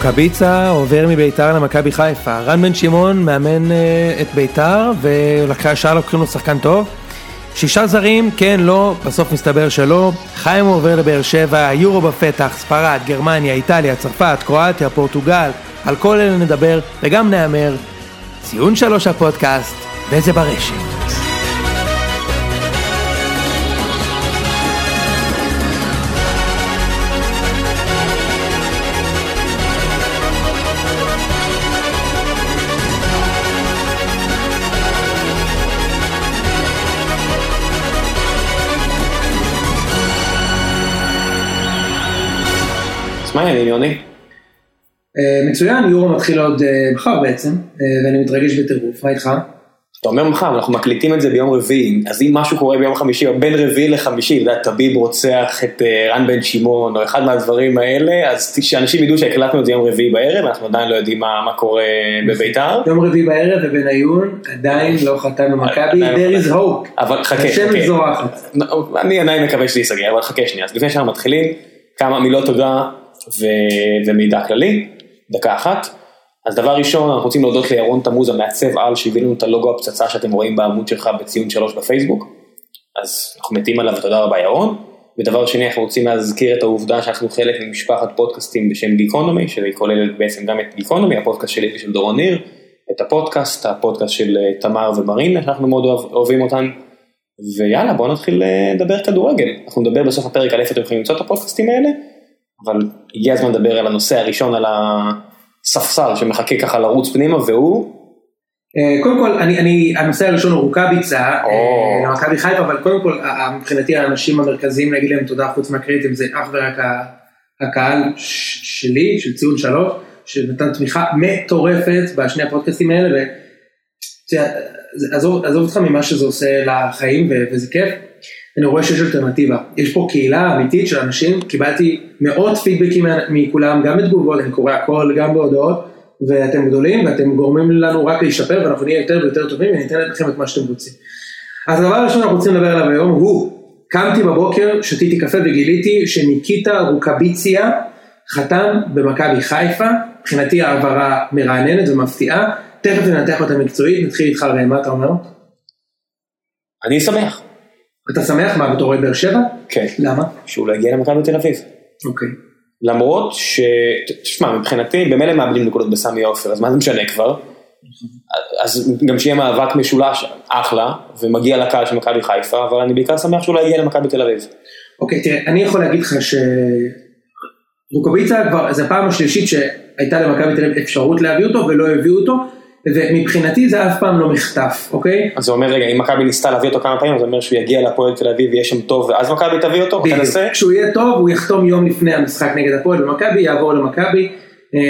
רוקאביצה עובר מביתר למכבי חיפה. רן בן שמעון מאמן אה, את ביתר ולקהל לוקחים לו שחקן טוב. שישה זרים, כן, לא, בסוף מסתבר שלא. חיים עובר לבאר שבע, יורו בפתח, ספרד, גרמניה, איטליה, צרפת, קרואטיה, פורטוגל. על כל אלה נדבר וגם נהמר. ציון שלוש הפודקאסט, וזה ברשת. אז מה העניינים יוני? אה, מצוין, יורו מתחיל עוד אה, מחר בעצם, אה, ואני מתרגש בטירוף, מה איתך? אתה אומר מחר, אנחנו מקליטים את זה ביום רביעי, אז אם משהו קורה ביום חמישי או בין רביעי לחמישי, אתה יודע, טביב רוצח את רן בן שמעון או אחד מהדברים האלה, אז שאנשים ידעו שהקלטנו את זה יום רביעי בערב, אנחנו עדיין לא יודעים מה, מה קורה בביתר. יום רביעי בערב ובניון עדיין לא חתם במכבי, לא there is hope. אבל חכה, חכה. זורחת. אני עדיין מקווה שזה ייסגר, אבל חכה שנייה, אז לפני שאנחנו מתחילים, כמה מילות תודה ו- ומידע כללי, דקה אחת. אז דבר ראשון, אנחנו רוצים להודות לירון תמוז המעצב על שהביא לנו את הלוגו הפצצה שאתם רואים בעמוד שלך בציון שלוש בפייסבוק. אז אנחנו מתים עליו ותודה רבה ירון. ודבר שני, אנחנו רוצים להזכיר את העובדה שאנחנו חלק ממשפחת פודקאסטים בשם גיקונומי, שזה כולל בעצם גם את גיקונומי, הפודקאסט שלי ושל דורון ניר, את הפודקאסט, הפודקאסט של אה, תמר ומרינה, שאנחנו מאוד אוהב, אוהבים אותן. ויאללה, בואו נתחיל אה, לדבר כדורגל. אנחנו נדבר בסוף הפרק על איפה אתם יכולים למצוא את הפודקאסטים האלה, אבל הגיע הזמן לדבר על הנושא הראשון, על הספסל שמחכה ככה לרוץ פנימה, והוא... אה, קודם כל, אני, אני, הנושא הראשון הוא רוקאביצה, או. אה, למכבי חיפה, אבל קודם כל, מבחינתי האנשים המרכזיים להגיד להם תודה חוץ מהקריטים זה אך ורק הקהל שלי, של ציון שלוש, שנתן תמיכה מטורפת בשני הפודקאסטים האלה, ו... תראה, זה- עזוב, עזוב אותך ממה שזה עושה לחיים וזה כיף, אני רואה שיש אלטרנטיבה, יש פה קהילה אמיתית של אנשים, קיבלתי מאות פידבקים מכולם, גם בתגובות, אני קורא הכל, גם בהודעות, ואתם גדולים ואתם גורמים לנו רק להשתפר ואנחנו נהיה יותר ויותר טובים וניתן לכם את מה שאתם רוצים. אז הדבר הראשון שאנחנו רוצים לדבר עליו היום הוא, קמתי בבוקר, שתיתי קפה וגיליתי שניקיטה רוקביציה חתם במכבי חיפה, מבחינתי העברה מרעננת ומפתיעה, תכף ננתח אותה מקצועית, נתחיל איתך ראם, מה אתה אומר? אני שמח. אתה שמח מה בתור אוהד באר שבע? כן. למה? שהוא לא הגיע למכבי תל אביב. אוקיי. למרות ש... תשמע, מבחינתי, במילא מאבדים נקודות בסמי עופר, אז מה זה משנה כבר? אז גם שיהיה מאבק משולש, אחלה, ומגיע לקהל של מכבי חיפה, אבל אני בעיקר שמח שהוא לא הגיע למכבי תל אביב. אוקיי, תראה, אני יכול להגיד לך שרוקאביצה כבר, זו הפעם השלישית שהייתה למכבי תל אביב אפשרות להביא אותו ולא הביאו אותו, ומבחינתי זה אף פעם לא מחטף, אוקיי? אז זה אומר, רגע, אם מכבי ניסתה להביא אותו כמה פעמים, זה אומר שהוא יגיע להפועל תל אביב ויהיה שם טוב, ואז מכבי תביא אותו, בדיוק. כשהוא יהיה טוב הוא יחתום יום לפני המשחק נגד הפועל במכבי, יעבור למכבי אה,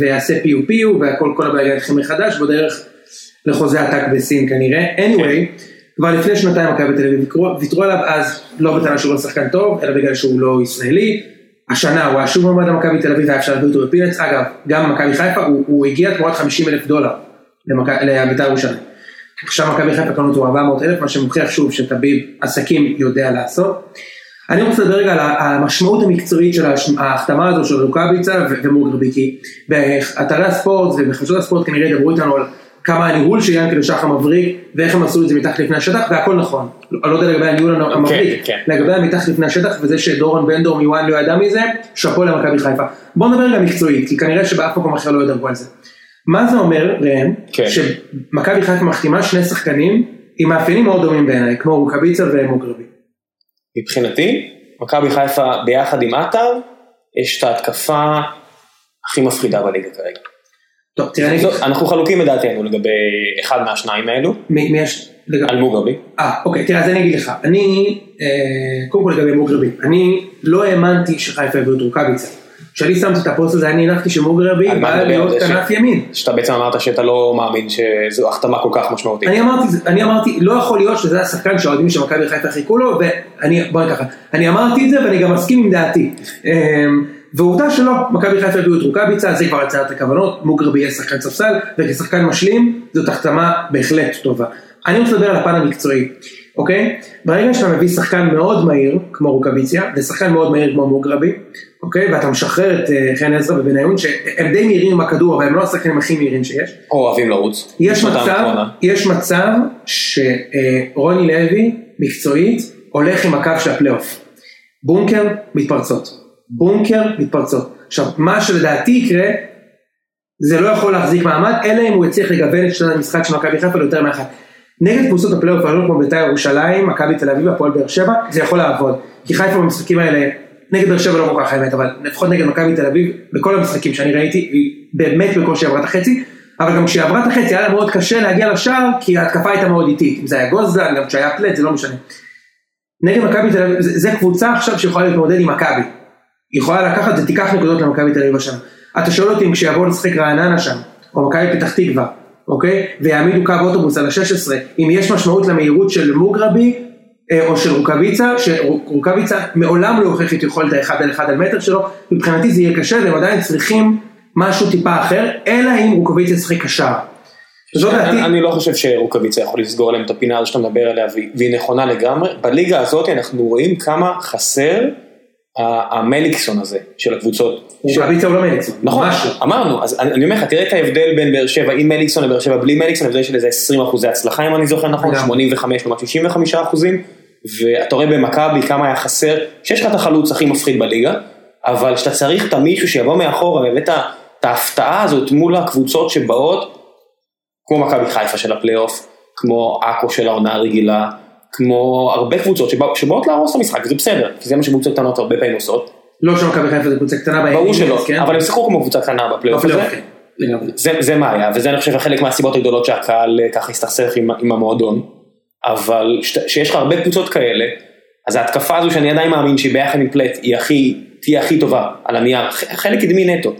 ויעשה פיו פיו והכל כל הבעיה יתחיל מחדש בדרך לחוזה עתק בסין כנראה. anyway, כבר לפני שנתיים מכבי תל אביב ויתרו עליו אז לא בטענה שהוא לא שחקן טוב אלא בגלל שהוא לא ישראלי. השנה הוא היה שוב מועמד למכבי תל אביב והיה אפשר להביא אותו בפינץ, אגב גם מכבי חיפה הוא, הוא הגיע תמורת 50 אלף דולר לבית"ר ירושלים. עכשיו מכבי חיפה קנו אותו 400 אלף, מה שמוכיח שוב שטביב עסקים יודע לעשות. אני רוצה לדבר רגע על המשמעות המקצועית של ההחתמה הזו של רוקאביצה ו- ומוגרבי, כי באתרי הספורט ובחדשות הספורט כנראה ידברו איתנו על כמה הניהול של ינקלה שחר מבריק ואיך הם עשו את זה מתחת לפני השטח והכל נכון. אני לא יודע לגבי הניהול המבריק, כן. לגבי המתחת לפני השטטח וזה שדורון בן דור מוואן לא ידע מזה, שאפו למכבי חיפה. בוא נדבר רגע מקצועית, כי כנראה שבאף מקום אחר לא ידברו על זה. מה זה אומר, ראם, כן. שמכבי חיפה מחתימה שני שחקנים עם מאפיינים מאוד דומים בעיניי, כמו רוקאביצה ומוגרבי. מבחינתי, מכבי חיפה ביחד עם עטר, יש את ההתקפה הכי מפחידה בליגה כרגע. טוב, תראה, אני לא, אנחנו חלוקים לדעתנו לגבי אחד מהשניים האלו, מי מי יש? לגבי- על מוגרבי. אה, אוקיי, תראה, אז אני אגיד לך, אני, אה, קודם כל לגבי מוגרבי, אני לא האמנתי שחיפה הביאו את רוקאביצה. כשאני שמתי את הפוסט הזה, אני הנחתי שמוגרבי בא? להיות כנף ימין. שאתה בעצם אמרת שאתה לא מאמין שזו החתמה כל כך משמעותית. אני אמרתי, אני אמרתי, לא יכול להיות שזה השחקן שהאוהדים של מכבי חיפה חיכו לו, ואני, בואי ככה, אני אמרתי את זה ואני גם מסכים עם דעתי. ועובדה שלא, מכבי חיפה הביאו את רוקאביצה, זה כבר הצעת הכוונות, מוגרבי יהיה שחקן ספסל, וכשחקן משלים, זאת החתמה בהחלט טובה. אני רוצה לדבר על הפן המקצועי. אוקיי? ברגע שאתה מביא שחקן מאוד מהיר, כמו רוקאביציה, ושחקן מאוד מהיר כמו מוגרבי, אוקיי? ואתה משחרר את אה, חן עזרא ובניון, שהם די מהירים עם הכדור, אבל הם לא השחקנים הכי מהירים שיש. או אוהבים לרוץ. יש מצב. יש מצב שרוני לוי, מקצועית, הולך עם הקו של הפלייאוף. בונקר, מתפרצות. בונקר, מתפרצות. עכשיו, מה שלדעתי יקרה, זה לא יכול להחזיק מעמד, אלא אם הוא יצליח לגוון את שנת המשחק של מכבי חיפה ליותר מאחת. נגד קבוצות הפלייאוף, לא כמו בית"ר ירושלים, מכבי תל אביב, הפועל באר שבע, זה יכול לעבוד. כי חיפה במשחקים האלה, נגד באר שבע לא כל כך האמת, אבל לפחות נגד מכבי תל אביב, בכל המשחקים שאני ראיתי, היא באמת בקושי עברה את החצי, אבל גם כשהיא עברה את החצי היה לה מאוד קשה להגיע לשער, כי ההתקפה הייתה מאוד איטית. אם זה היה גוזלן, גם כשהיה פלט, זה לא משנה. נגד מכבי תל אביב, זה, זה קבוצה עכשיו שיכולה להתמודד עם מכבי. יכולה לקחת ותיקח נקודות למכבי תל אביב השנה. אתה שואל אותי אם כשיבואו לשחק רעננה שם, או מכבי פתח תקווה, אוקיי? ויעמידו קו אוטובוס על ה-16, אם יש משמעות למהירות של מוגרבי, אה, או של רוקאביצה, שרוקאביצה מעולם לא הוכיח את יכולת האחד על אחד על מטר שלו, מבחינתי זה יהיה קשה, והם עדיין צריכים משהו טיפה אחר, אלא אם רוקאביצה ישחק קשר. זו דעתי. אני, לא חושב שרוקאביצה יכול לסגור להם את הפינה הזו שאתה מדבר עליה והיא, נכונה לגמרי. בליגה הזאת אנחנו רואים כמה חסר המליקסון הזה של הקבוצות. הוא לא מליקסון. נכון, ממש לא. אמרנו, אז אני, אומר לך, תראה את ההבדל בין באר שבע עם מליקסון לבאר שבע בלי מליקסון, הבדל של איזה 20 אחוזי הצלחה אם אני זוכר נכון, לגמרי. 85 לעומת 65 אחוזים, ואתה רואה במכבי כמה היה חסר, שיש לך את החלוץ הכי מפחיד בליגה, אבל שאתה צריך את המישהו שיבוא מאחורה, באמת את ההפתעה הזאת מול הקבוצות שבאות, כמו מכבי חיפה של הפלייאוף, כמו עכו של העונה הרגילה, כמו הרבה קבוצות שבא, שבאות להרוס את המשחק, זה בסדר, כי זה מה שקבוצות קטנות הרבה פעמים עושות, לא שמכבי חיפה זה קבוצה קטנה בימים. ברור שלא, כן? אבל הם שיחקו כמו קבוצה קטנה בפלייאוף הזה. כן. זה, זה מה היה, וזה אני חושב חלק מהסיבות הגדולות שהקהל אה, ככה הסתכסך עם, עם המועדון, אבל שת- שיש לך הרבה קבוצות כאלה, אז ההתקפה הזו שאני עדיין מאמין שהיא ביחד עם פלט היא הכי, תהיה הכי טובה על הנייר, חלק קדמי נטו,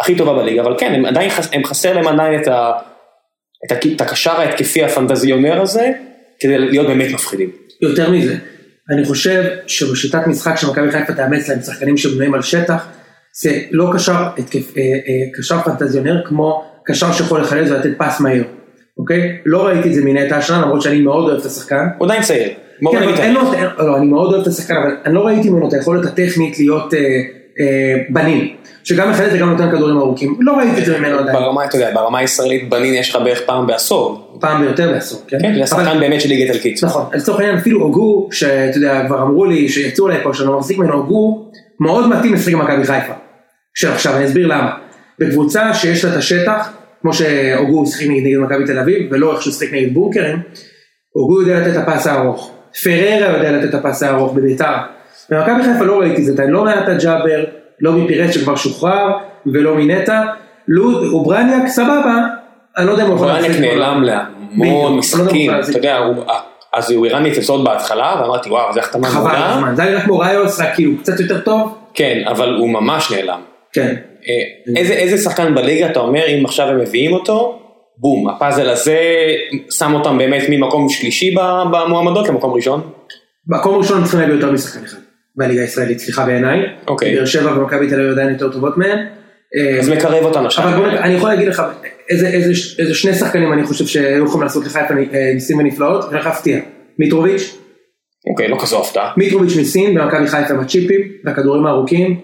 הכי טובה בליגה, אבל כן, הם עדיין, הם חסר להם עדיין את, ה, את, ה, את הקשר ההתקפי הפנטזיונר הזה, כדי להיות באמת מפחידים. יותר מזה, אני חושב שבשיטת משחק שמכבי חיפה תאמץ להם שחקנים שבנויים על שטח, זה לא קשר, התקף, אה, אה, קשר פנטזיונר כמו קשר שיכול לחלץ ולתת פס מהיר, אוקיי? לא ראיתי את זה מנטע השנה למרות שאני מאוד אוהב את השחקן. הוא עדיין צעיר, כן, אבל בביטן. אין לו, לא, אני מאוד אוהב את השחקן, אבל אני לא ראיתי ממנו את היכולת הטכנית להיות אה, בנים, שגם מחלץ וגם נותן כדורים ארוכים, לא ראיתי את זה ממנו עדיין, ברמה, אתה יודע, ברמה הישראלית בנין יש לך בערך פעם בעשור, פעם ביותר בעשור, כן? כן, זה שחקן באמת של ליגת אלקיץ. נכון, לצורך העניין אפילו הוגו, שאתה יודע, כבר אמרו לי שיצאו אליי פה שאני לא מחזיק ממנו, הוגו מאוד מתאים לשחק במכבי חיפה. עכשיו, עכשיו אני אסביר למה. בקבוצה שיש לה את השטח, כמו שהוגו שיחק נגד מכבי תל אביב, ולא איך שהוא שיחק נגד בונקרים, הוגו יודע לתת את הפס הארוך. פררה יודע לתת את הפס הארוך בביתר. במכבי חיפה לא ראיתי זה, לא מעט ג'אבר, לא מפירט שכבר שוחרר, ולא מנטע. לוד, אוברניאק סבבה, אני לא יודע אם הוא יכול להחזיק פה. נעלם להמון לא משחקים, אתה יודע. הוא- אז הוא הראה לי תוצאות בהתחלה, ואמרתי וואו, זה החתמה חבל מעולה, הזמן, זה היה כמו ראיוס, רק כאילו קצת יותר טוב. כן, אבל הוא ממש נעלם. כן. אה, איזה שחקן בליגה אתה אומר, אם עכשיו הם מביאים אותו, בום, הפאזל הזה שם אותם באמת ממקום שלישי במועמדות למקום ראשון? מקום ראשון צריכים להביא יותר משחקן אחד. בליגה הישראלית, סליחה בעיניי. אוקיי. באר שבע ומכבי תל אביב עדיין יותר טובות מהן. אה, אז מקרב אותנו עכשיו. אבל בוא אני יכול להגיד לך איזה- איזה איזה שני שחקנים אני חושב שהיו יכולים לעשות לחיפה אה, ניסים ונפלאות, ואני להפתיע. מיטרוביץ', אוקיי, לא כזו הפתעה. מיטרוביץ' מסין במכבי חיפה עם הצ'יפים והכדורים הארוכים,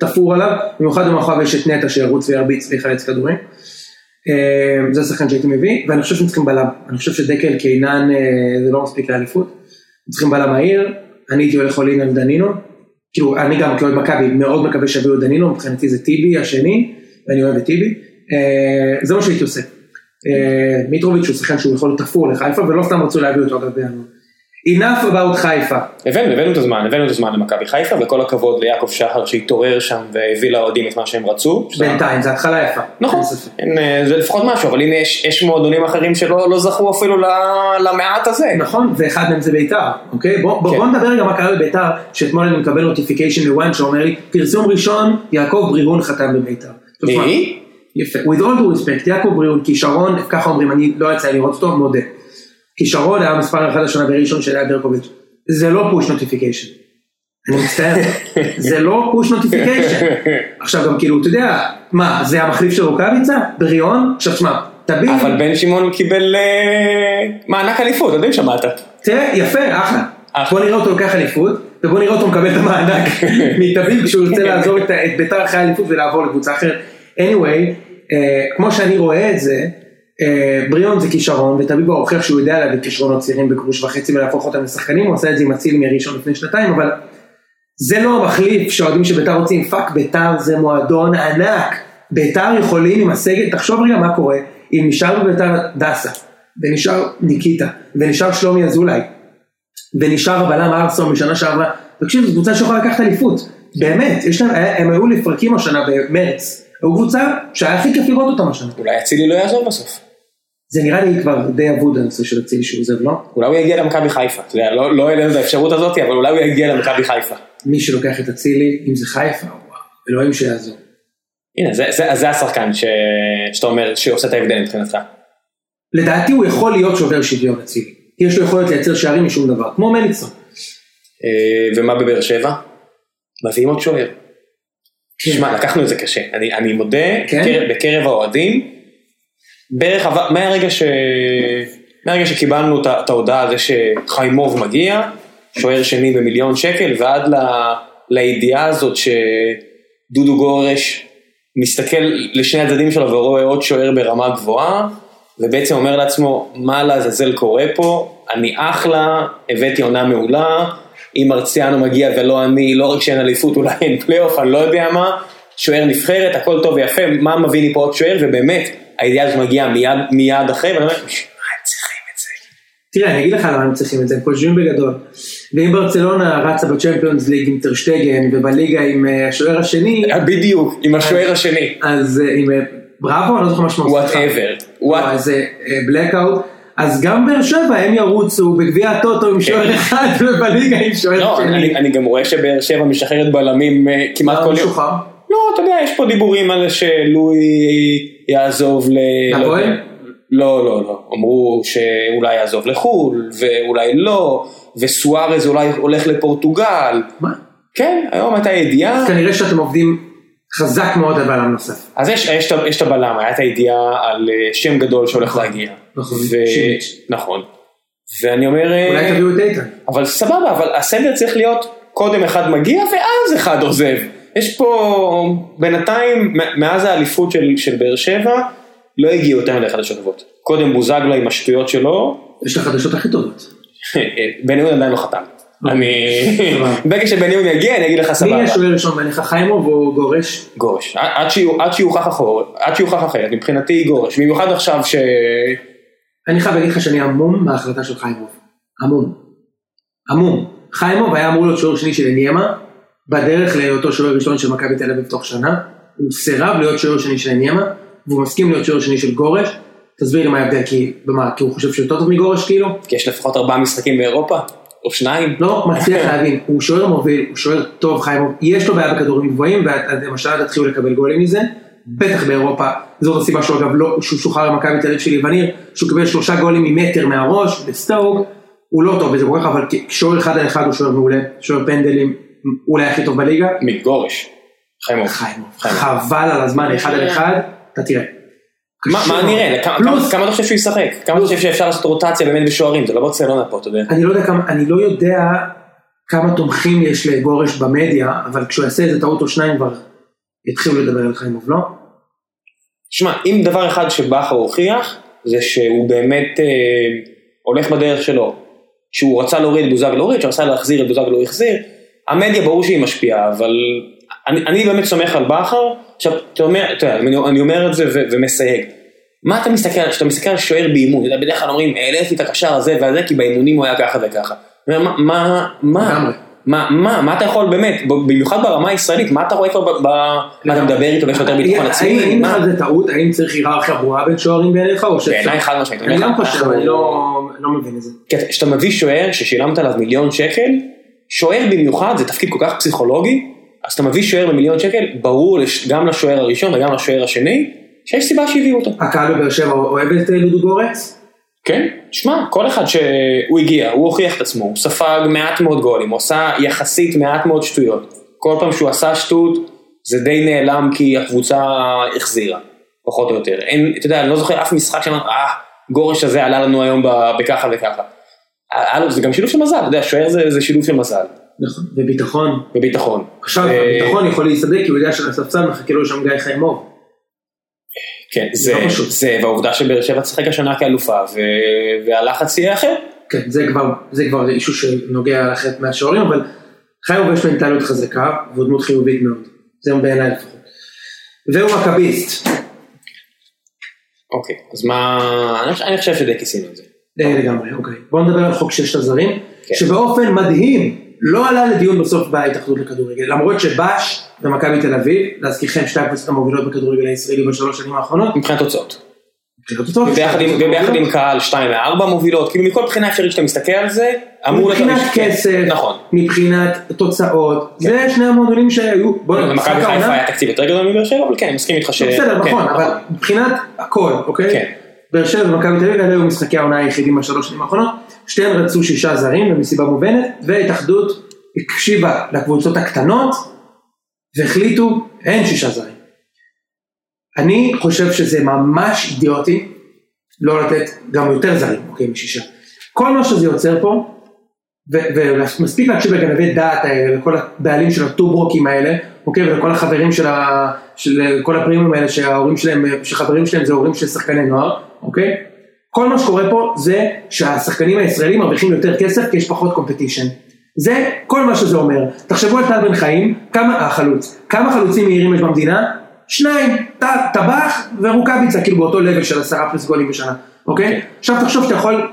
תפור עליו, במיוחד במאחוריו יש את נטע שירוץ וירביץ ויחלץ כדורים. אה, זה השחקן שהייתי מביא, ואני חושב שהם צריכים בלם, אני חושב שדקל קינן זה לא מספיק לאליפות, צריכים בלם מהיר, אני הייתי הולך אולין על דנינו, כאילו אני גם כאוהד מכבי מאוד מקווה שיביאו את דנינו, מבחינתי זה טיבי השני, ואני אוהב את טיבי, אה, זה מה שהייתי עושה. אה, מיטרוביץ' הוא שחקן שהוא יכול להיות תפור לחיפה, ולא סתם רצו להביא אותו אגב בינואר. Enough about חיפה. הבאנו, הבאנו את הזמן, הבאנו את הזמן למכבי חיפה, וכל הכבוד ליעקב שחר שהתעורר שם והביא לאוהדים את מה שהם רצו. בינתיים, זו התחלה יפה. נכון, אה, זה לפחות משהו, אבל הנה יש, יש מועדונים אחרים שלא לא זכו אפילו למעט הזה. נכון, ואחד מהם זה ביתר, אוקיי? בוא, בוא, כן. בוא נדבר רגע מה קרה בביתר, שאתמול אני מקבל notification ל-ONE שאומר לי, פרסום ראשון, יעקב בריהון חתם בביתר. מי? יפה, with all due respect, יעקב בריהון, כישרון, ככה אומרים, אני לא יצא לראות אותו, מודה. כישרון היה מספר אחד השנה בראשון של היה ברקוביץ'. זה לא push notification. אני מצטער, זה לא push notification. עכשיו גם כאילו, אתה יודע, מה, זה המחליף של רוקאביצה? בריאון? עכשיו תשמע, תביא, אבל בן שמעון קיבל אה, מענק אליפות, יודעים שמעת. תראה, יפה, אחלה. בוא נראה אותו לוקח אליפות, ובוא נראה אותו מקבל את המענק מתביב כשהוא ירצה לעזוב את ביתר אחרי האליפות ולעבור לקבוצה אחרת. anyway, אה, כמו שאני רואה את זה, בריאון זה כישרון, ותביב הוא הוכיח שהוא יודע להביא כישרונות צעירים בגרוש וחצי ולהפוך אותם לשחקנים, הוא עשה את זה עם אצילי מראשון לפני שנתיים, אבל זה לא המחליף שאוהדים של ביתר רוצים, fuck ביתר זה מועדון ענק. ביתר יכולים עם הסגל, תחשוב רגע מה קורה, אם נשאר בביתר דסה, ונשאר ניקיטה, ונשאר שלומי אזולאי, ונשאר הבלם ארסון בשנה שעברה, תקשיב, זו קבוצה שיכולה לקחת אליפות, באמת, להם, הם היו לפרקים השנה במרץ, היו קבוצה שהיה הכי כיף לראות אותם השנה. אולי אצילי לא יעזוב בסוף. זה נראה לי כבר די אבוד הנושא של אצילי שהוא עוזב, לא? אולי הוא יגיע למכבי חיפה. אתה יודע, לא לא העלינו את האפשרות הזאת, אבל אולי הוא יגיע למכבי חיפה. מי שלוקח את אצילי, אם זה חיפה, אלוהים שיעזור. הנה, זה- זה זה השחקן ש- שאתה אומר שעושה את ההבדל מבחינתך. לדעתי הוא יכול להיות שובר שוויון אצילי. יש לו יכולת לייצר שערים משום דבר, כמו מליצון. אה, ומה בבאר שבע? מביאים עוד שוער. כן. שמע, לקחנו את זה קשה. אני, אני מודה, כן? בקרב, בקרב האוהדים, בערך מהרגע, ש... מהרגע שקיבלנו את ההודעה על זה שחיימוב מגיע, שוער שני במיליון שקל, ועד ל... לידיעה הזאת שדודו גורש מסתכל לשני הצדדים שלו ורואה עוד שוער ברמה גבוהה, ובעצם אומר לעצמו, מה לעזאזל קורה פה, אני אחלה, הבאתי עונה מעולה, אם מרציאנו מגיע ולא אני, לא רק שאין אליפות, אולי אין פלייאוף, אני לא יודע מה, שוער נבחרת, הכל טוב ויפה, מה מביא לי פה עוד שוער, ובאמת, הזאת מגיעה מיד, מיד אחרי, ואני אומר, "בשביל מה הם צריכים את זה? תראה, אני אגיד לך למה הם צריכים את זה, הם חושבים בגדול. ואם ברצלונה רצה בצ'מפיונס ליג עם טרשטגן, ובליגה עם אה, השוער השני, בדיוק, עם השוער השני, אז אה, עם אה, בראבו, אני לא זוכר מה שמו. whatever, לא, איזה בלקאוט. אז גם באר שבע הם ירוצו בגביע הטוטו עם שוער אחד ובליגה עם שוער כן. לא, שני. אני, אני גם רואה שבאר שבע משחררת בלמים אה, כמעט למה כל יום. לא, אתה יודע, יש פה דיבורים על שלואי יעזוב ל... לפועל? לא, לא, לא. אמרו שאולי יעזוב לחו"ל, ואולי לא, וסוארז אולי הולך לפורטוגל. מה? כן, היום הייתה ידיעה. אז כנראה שאתם עובדים חזק מאוד על בלם נוסף. אז יש, יש, יש את הבלם, היה את הידיעה על אה, שם גדול שהולך להגיע. נכון, ו... שימיץ'. נכון. ואני אומר, אה, אולי תביאו את איתן. אבל סבבה, אבל הסדר צריך להיות קודם אחד מגיע ואז אחד עוזב. יש פה בינתיים, מאז האליפות של, של באר שבע, לא הגיעו יותר מדי חדשות טובות. קודם בוזגלו עם השטויות שלו, יש את החדשות הכי טובות. בן יהודה עדיין לא חתם. אני, סבבה. ברגע שבן יהודה יגיע אני אגיד לך מי סבבה. יהיה שוער ראשון בעיניך חיימוב או גורש? גורש, עד- שיוכח אחור, עד שיוכח אחרת, מבחינתי גורש, במיוחד עכשיו ש... אני חייב להגיד לך שאני המום מההחלטה של חיימוב. המום. המום. חיימוב היה אמור להיות שוער שני של אניימה, בדרך להיותו שוער ראשון של מכבי תל אביב תוך שנה, הוא סירב להיות שוער שני של אניימה, והוא מסכים להיות שוער שני של גורש. תסביר לי מה ההבדל, כי, במה, כי הוא חושב שהוא יותר טוב מגורש כאילו? כי יש לפחות ארבעה משחקים באירופה, או שניים. לא מצליח להבין, הוא שוער מוביל, הוא שוער טוב חיימוב, יש לו בעיה בכדורים גבוהים, ולמשל תתחילו לקבל גולים מזה, בטח באירופה, זאת הסיבה שהוא אגב לא, שהוא שוחרר למכבי תל אביב של יווניר, שהוא קיבל שלושה גולים ממטר מהראש, בסטוק, הוא לא טוב בזה כל כך, אבל כשוער אחד על אחד הוא שוער מעולה, שוער פנדלים, אולי הכי טוב בליגה, מגורש. חיימוב. חבל על הזמן אחד על אחד, אתה תראה. מה. נראה? כמה- אתה חושב שהוא ישחק? כמה אתה חושב שאפשר לעשות רוטציה באמת בשוערים? זה לא ברצלונה פה, אתה יודע. אני לא יודע כמה, אני לא יודע כמה תומכים יש לגורש במדיה, אבל כשהוא יעשה איזה טעות או שניים כבר יתחילו לדבר על חיימוב, לא? שמע, אם דבר אחד שבכר הוכיח, זה שהוא באמת אה, הולך בדרך שלו. שהוא רצה להוריד את בוזגלו, שהוא רצה להחזיר את בוזגלו, הוא החזיר. המדיה ברור שהיא משפיעה, אבל אני, אני באמת סומך על בכר. עכשיו, אתה אומר, אתה יודע, אני, אני אומר את זה ו, ומסייג. מה אתה מסתכל, כשאתה מסתכל על שוער באימון, אתה בדרך כלל אומרים, העליתי את הקשר הזה והזה, כי באימונים הוא היה ככה וככה. מה, מה, לגמרי. מה, מה, מה אתה יכול באמת, במיוחד ברמה הישראלית, מה אתה רואה כבר, מה אתה מדבר איתו ויש יותר ביטחון האם- עצמי? האם מה? בכלל זה טעות? האם צריך היררכיה ברורה בין שוערים בעיניך? בעיניי חד משמעית. אני גם חושב, אני לא לא מבין את זה. כשאתה מביא שוער ששילמת עליו מיליון שקל, שוער במיוחד זה תפקיד כל כך פסיכולוגי, אז אתה מביא שוער במיליון שקל, ברור לש- גם לשוער הראשון וגם לשוער השני, שיש סיבה שהביאו אותו. הקהל בבאר שבע אוהב את אה, דודו גורץ? כן, שמע, כל אחד שהוא הגיע, הוא הוכיח את עצמו, הוא ספג מעט מאוד גולים, הוא עשה יחסית מעט מאוד שטויות. כל פעם שהוא עשה שטות, זה די נעלם כי הקבוצה החזירה. פחות או יותר. אין, אתה יודע, אני לא זוכר אף משחק שאמר, אה, גורש הזה עלה לנו היום בככה וככה. לו- זה גם שילוב של מזל, אתה יודע, שוער זה, שילוב של מזל, נכון, וביטחון. וביטחון. עכשיו, ו- הביטחון יכול להסתדר כי הוא יודע שלספסל מחכה לו שם גיא חיימוב. כן, זה, לא. זה, והעובדה שבאר שבע תשחק השנה כאלופה, והלחץ יהיה אחר. כן, זה כבר, זה כבר אישו שנוגע לחלק מהשוערים, אבל חיימוב יש מנטליות חזקה, והוא דמות חיובית מאוד. זה בעיניי לפחות. והוא מכביסט. אוקיי, אז מה, אני חושב שדי כיסינו את זה. לגמרי, אוקיי. בואו נדבר על חוק ששת הזרים, כן. שבאופן מדהים לא עלה לדיון בסוף בהתאחדות לכדורגל, למרות שבאש ומכבי תל אביב, להזכירכם שתי הקבוצות המובילות בכדורגל הישראלי בשלוש שנים האחרונות, מבחינת תוצאות. וביחד עם, קהל 2 מ-4 מובילות, כאילו מכל בחינה אפשרית שאתה מסתכל על זה, אמור להיות... מבחינת כן, כסף, נכון. מבחינת תוצאות, זה שני המועדונים שהיו, בוא נגיד, למכבי חיפה היה תקציב יותר גדול מבאר שבע, אבל כן, אני מסכים איתך ש... בסדר, כן, נכון, אבל מבחינת הכל, אוקיי? באר שבע ומכבי תל אביב, אלה היו משחקי העונה היחידים בשלוש שנים האחרונות, שתיהן רצו שישה זרים ומסיבה מובנת, וההתאחדות הקשיבה לקבוצות הקטנות, והחליטו, אין שישה זרים. אני חושב שזה ממש אידיוטי, לא לתת גם יותר זרים, אוקיי, משישה. כל מה שזה יוצר פה, ומספיק להקשיב לגנבי דעת האלה, לכל הבעלים של הטוברוקים האלה, אוקיי, ולכל החברים של, ה- של כל הפרימים האלה שההורים שלהם, שחברים שלהם זה הורים של שחקני נוער, אוקיי? כל מה שקורה פה זה שהשחקנים הישראלים מרוויחים יותר כסף כי יש פחות קומפטישן. זה כל מה שזה אומר. תחשבו על טל בן חיים, כמה, החלוץ, כמה חלוצים מהירים יש במדינה? שניים, טבח ורוקאביצה, כאילו באותו לבל של עשרה פלוס גולים בשנה, אוקיי? עכשיו תחשוב שאתה יכול,